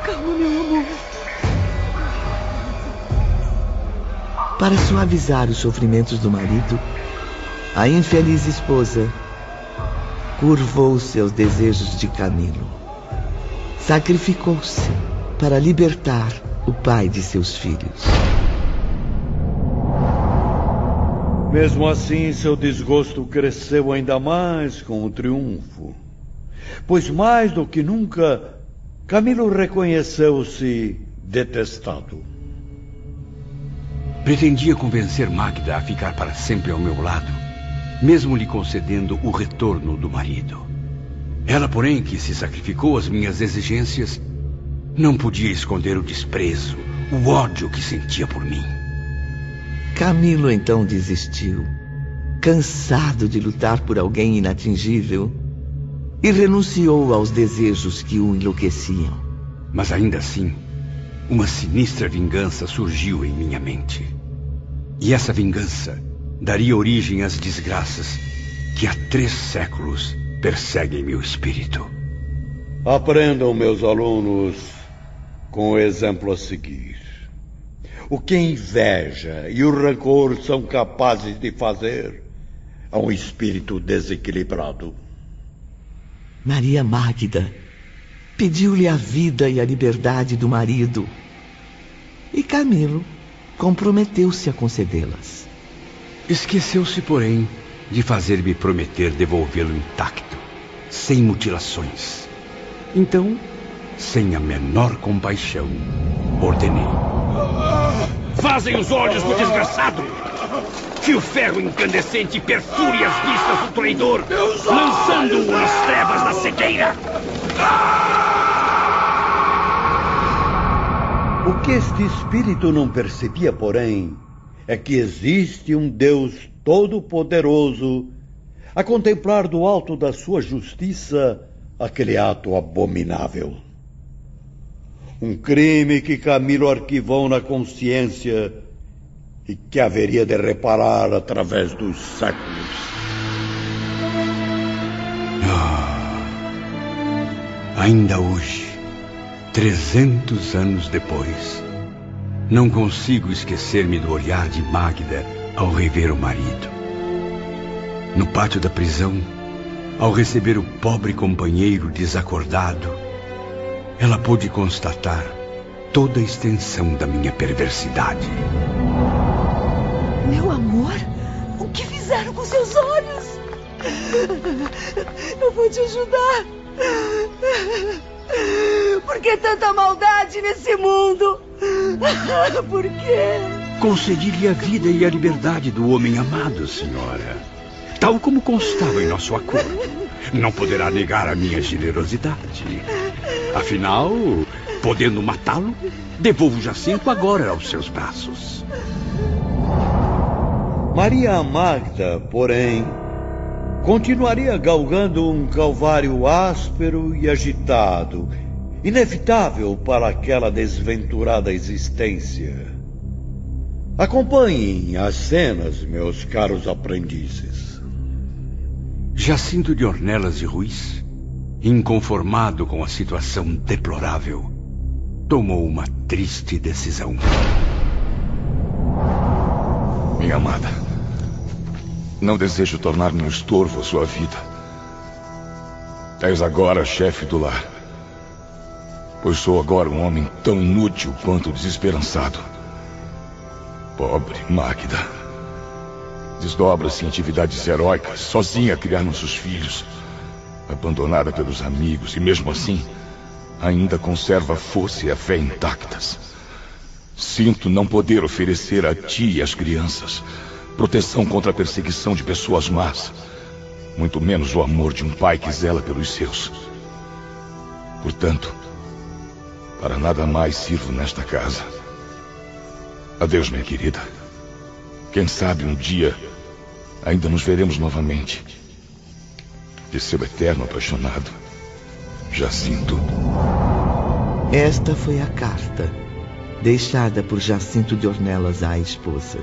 Calma, meu amor. Para suavizar os sofrimentos do marido, a infeliz esposa curvou seus desejos de Camilo. Sacrificou-se para libertar o pai de seus filhos. Mesmo assim, seu desgosto cresceu ainda mais com o triunfo. Pois mais do que nunca, Camilo reconheceu-se detestado. Pretendia convencer Magda a ficar para sempre ao meu lado, mesmo lhe concedendo o retorno do marido. Ela, porém, que se sacrificou às minhas exigências, não podia esconder o desprezo, o ódio que sentia por mim. Camilo então desistiu, cansado de lutar por alguém inatingível, e renunciou aos desejos que o enlouqueciam. Mas ainda assim, uma sinistra vingança surgiu em minha mente. E essa vingança daria origem às desgraças que há três séculos perseguem meu espírito. Aprendam, meus alunos, com o exemplo a seguir. O que a inveja e o rancor são capazes de fazer a um espírito desequilibrado. Maria Magda pediu-lhe a vida e a liberdade do marido. E Camilo comprometeu-se a concedê-las. Esqueceu-se, porém, de fazer-me prometer devolvê-lo intacto, sem mutilações. Então, sem a menor compaixão, ordenei. Fazem os olhos do desgraçado! Que o ferro incandescente perfure as vistas do traidor, lançando-o nas trevas da cegueira! O que este espírito não percebia, porém, é que existe um Deus todo-poderoso a contemplar do alto da sua justiça aquele ato abominável. Um crime que Camilo arquivou na consciência e que haveria de reparar através dos séculos. Ah, ainda hoje, trezentos anos depois, não consigo esquecer-me do olhar de Magda ao rever o marido. No pátio da prisão, ao receber o pobre companheiro desacordado, ela pôde constatar toda a extensão da minha perversidade. Meu amor, o que fizeram com seus olhos? Eu vou te ajudar. Por que tanta maldade nesse mundo? Por quê? Concedi-lhe a vida e a liberdade do homem amado, senhora. Tal como constava em nosso acordo. Não poderá negar a minha generosidade. Afinal, podendo matá-lo, devolvo Jacinto agora aos seus braços. Maria Magda, porém, continuaria galgando um calvário áspero e agitado, inevitável para aquela desventurada existência. Acompanhem as cenas, meus caros aprendizes. Jacinto de Ornelas e Ruiz, inconformado com a situação deplorável, tomou uma triste decisão. Minha amada, não desejo tornar-me um estorvo à sua vida. És agora chefe do lar. Pois sou agora um homem tão inútil quanto desesperançado. Pobre Magda. Desdobra-se em atividades heróicas, sozinha a criar nossos filhos. Abandonada pelos amigos e mesmo assim, ainda conserva a força e a fé intactas. Sinto não poder oferecer a ti e às crianças proteção contra a perseguição de pessoas más, muito menos o amor de um pai que zela pelos seus. Portanto, para nada mais sirvo nesta casa. Adeus, minha querida. Quem sabe um dia ainda nos veremos novamente. De seu eterno apaixonado, Jacinto. Esta foi a carta deixada por Jacinto de Ornelas à esposa.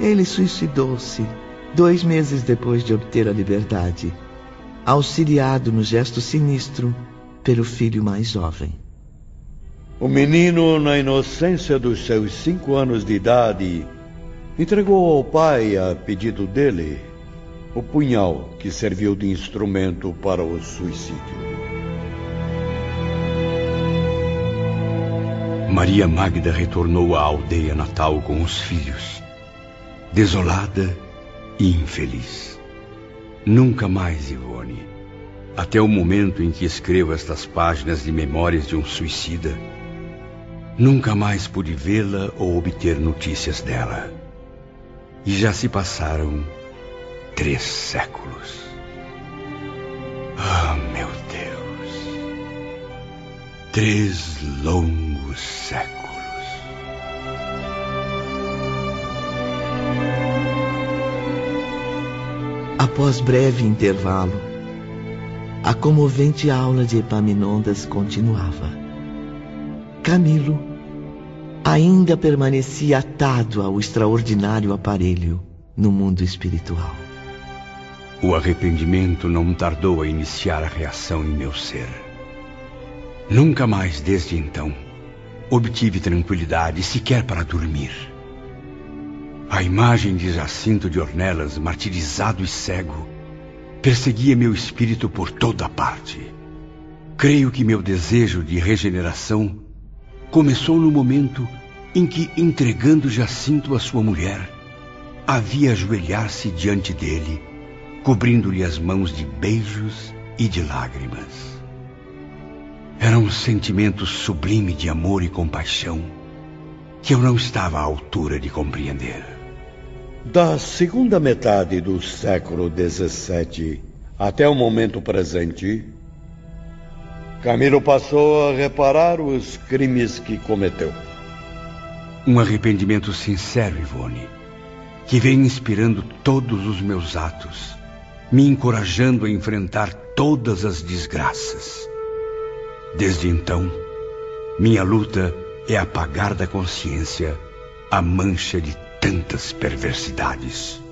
Ele suicidou-se dois meses depois de obter a liberdade, auxiliado no gesto sinistro pelo filho mais jovem. O menino, na inocência dos seus cinco anos de idade, entregou ao pai, a pedido dele, o punhal que serviu de instrumento para o suicídio. Maria Magda retornou à aldeia natal com os filhos, desolada e infeliz. Nunca mais, Ivone, até o momento em que escrevo estas páginas de memórias de um suicida, nunca mais pude vê-la ou obter notícias dela. E já se passaram três séculos. Ah, meu Deus! Três longos séculos. Após breve intervalo, a comovente aula de Epaminondas continuava. Camilo ainda permanecia atado ao extraordinário aparelho no mundo espiritual. O arrependimento não tardou a iniciar a reação em meu ser. Nunca mais desde então obtive tranquilidade sequer para dormir. A imagem de Jacinto de Ornelas, martirizado e cego, perseguia meu espírito por toda parte. Creio que meu desejo de regeneração começou no momento em que, entregando Jacinto à sua mulher, havia ajoelhar-se diante dele, cobrindo-lhe as mãos de beijos e de lágrimas. Era um sentimento sublime de amor e compaixão que eu não estava à altura de compreender. Da segunda metade do século XVII até o momento presente, Camilo passou a reparar os crimes que cometeu. Um arrependimento sincero, Ivone, que vem inspirando todos os meus atos, me encorajando a enfrentar todas as desgraças. Desde então, minha luta é apagar da consciência a mancha de tantas perversidades.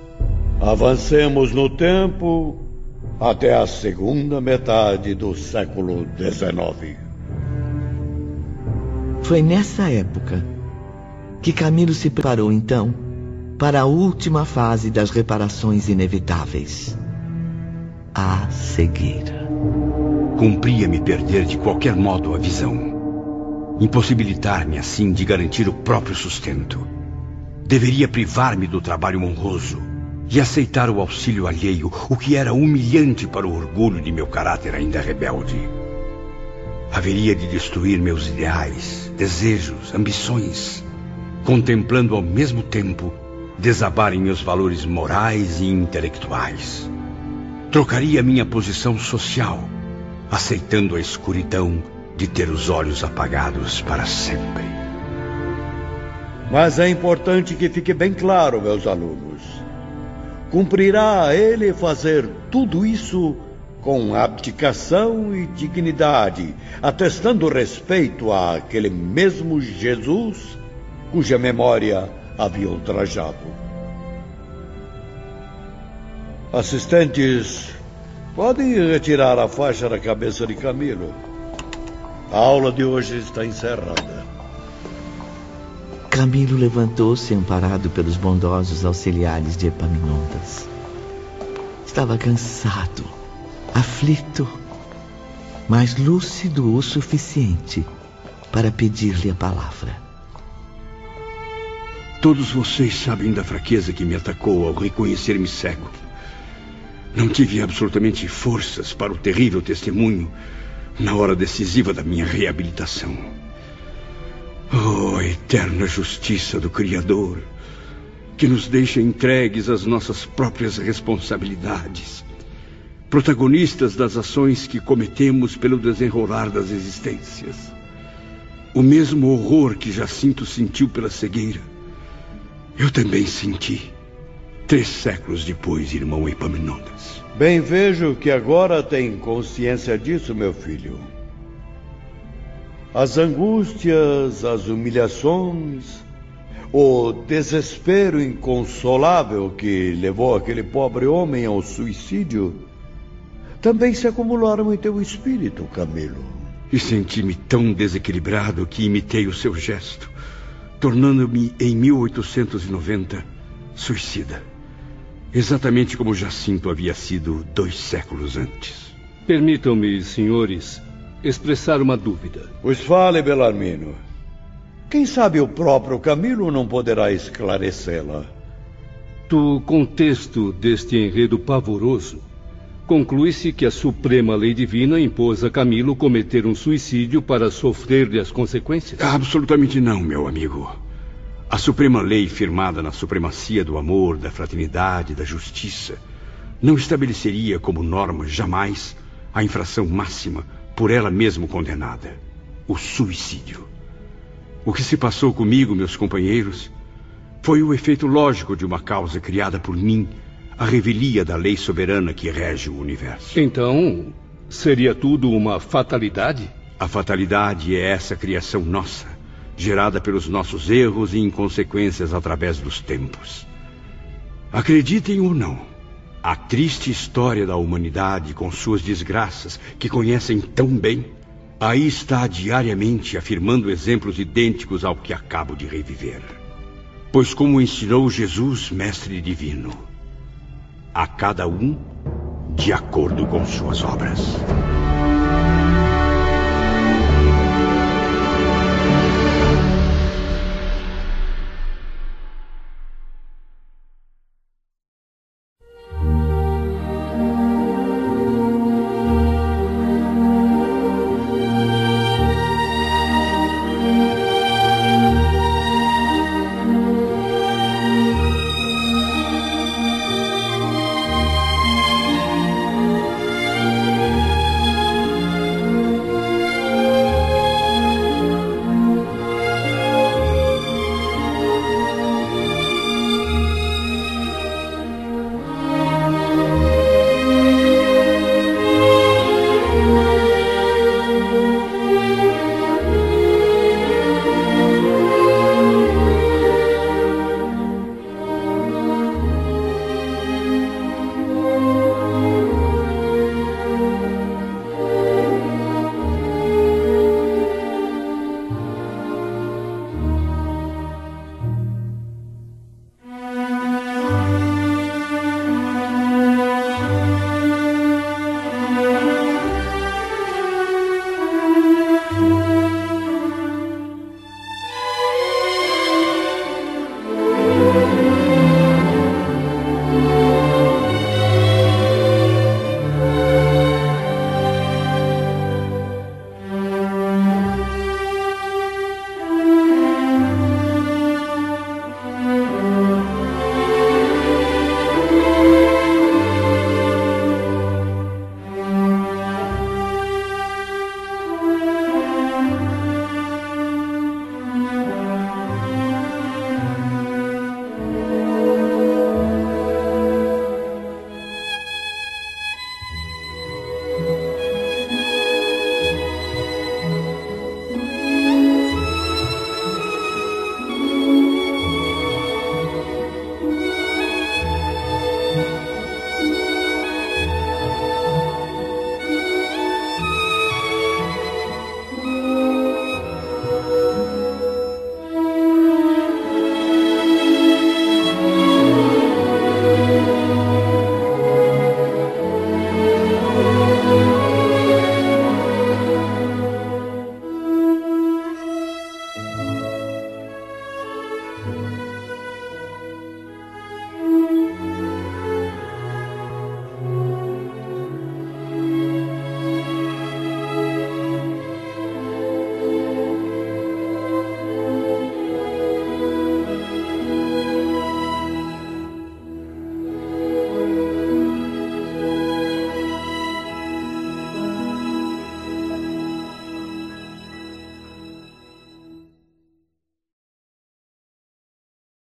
Avancemos no tempo até a segunda metade do século XIX. Foi nessa época que Camilo se preparou então para a última fase das reparações inevitáveis a cegueira. Cumpria-me perder de qualquer modo a visão. Impossibilitar-me assim de garantir o próprio sustento. Deveria privar-me do trabalho honroso e aceitar o auxílio alheio, o que era humilhante para o orgulho de meu caráter ainda rebelde. Haveria de destruir meus ideais, desejos, ambições, contemplando ao mesmo tempo desabarem meus valores morais e intelectuais. Trocaria minha posição social, aceitando a escuridão de ter os olhos apagados para sempre. Mas é importante que fique bem claro, meus alunos. Cumprirá a ele fazer tudo isso com abdicação e dignidade, atestando respeito àquele mesmo Jesus cuja memória havia ultrajado. Assistentes, podem retirar a faixa da cabeça de Camilo. A aula de hoje está encerrada. Camilo levantou-se amparado pelos bondosos auxiliares de Epaminondas. Estava cansado, aflito, mas lúcido o suficiente para pedir-lhe a palavra. Todos vocês sabem da fraqueza que me atacou ao reconhecer-me cego. Não tive absolutamente forças para o terrível testemunho na hora decisiva da minha reabilitação. Oh, eterna justiça do Criador, que nos deixa entregues às nossas próprias responsabilidades, protagonistas das ações que cometemos pelo desenrolar das existências. O mesmo horror que Jacinto sentiu pela cegueira, eu também senti. Três séculos depois, irmão Epaminondas. Bem vejo que agora tem consciência disso, meu filho. As angústias, as humilhações, o desespero inconsolável que levou aquele pobre homem ao suicídio também se acumularam em teu espírito, Camilo. E senti-me tão desequilibrado que imitei o seu gesto, tornando-me em 1890 suicida. Exatamente como Jacinto havia sido dois séculos antes. Permitam-me, senhores, expressar uma dúvida. Pois fale, Belarmino. Quem sabe o próprio Camilo não poderá esclarecê-la. Do contexto deste enredo pavoroso, conclui-se que a Suprema Lei Divina impôs a Camilo cometer um suicídio para sofrer-lhe as consequências? Absolutamente não, meu amigo. A suprema lei firmada na supremacia do amor, da fraternidade, da justiça, não estabeleceria como norma jamais a infração máxima por ela mesma condenada: o suicídio. O que se passou comigo, meus companheiros, foi o efeito lógico de uma causa criada por mim, a revelia da lei soberana que rege o universo. Então, seria tudo uma fatalidade? A fatalidade é essa criação nossa, gerada pelos nossos erros e inconsequências através dos tempos. Acreditem ou não, a triste história da humanidade com suas desgraças, que conhecem tão bem, aí está diariamente afirmando exemplos idênticos ao que acabo de reviver. Pois, como ensinou Jesus, Mestre Divino, a cada um de acordo com suas obras.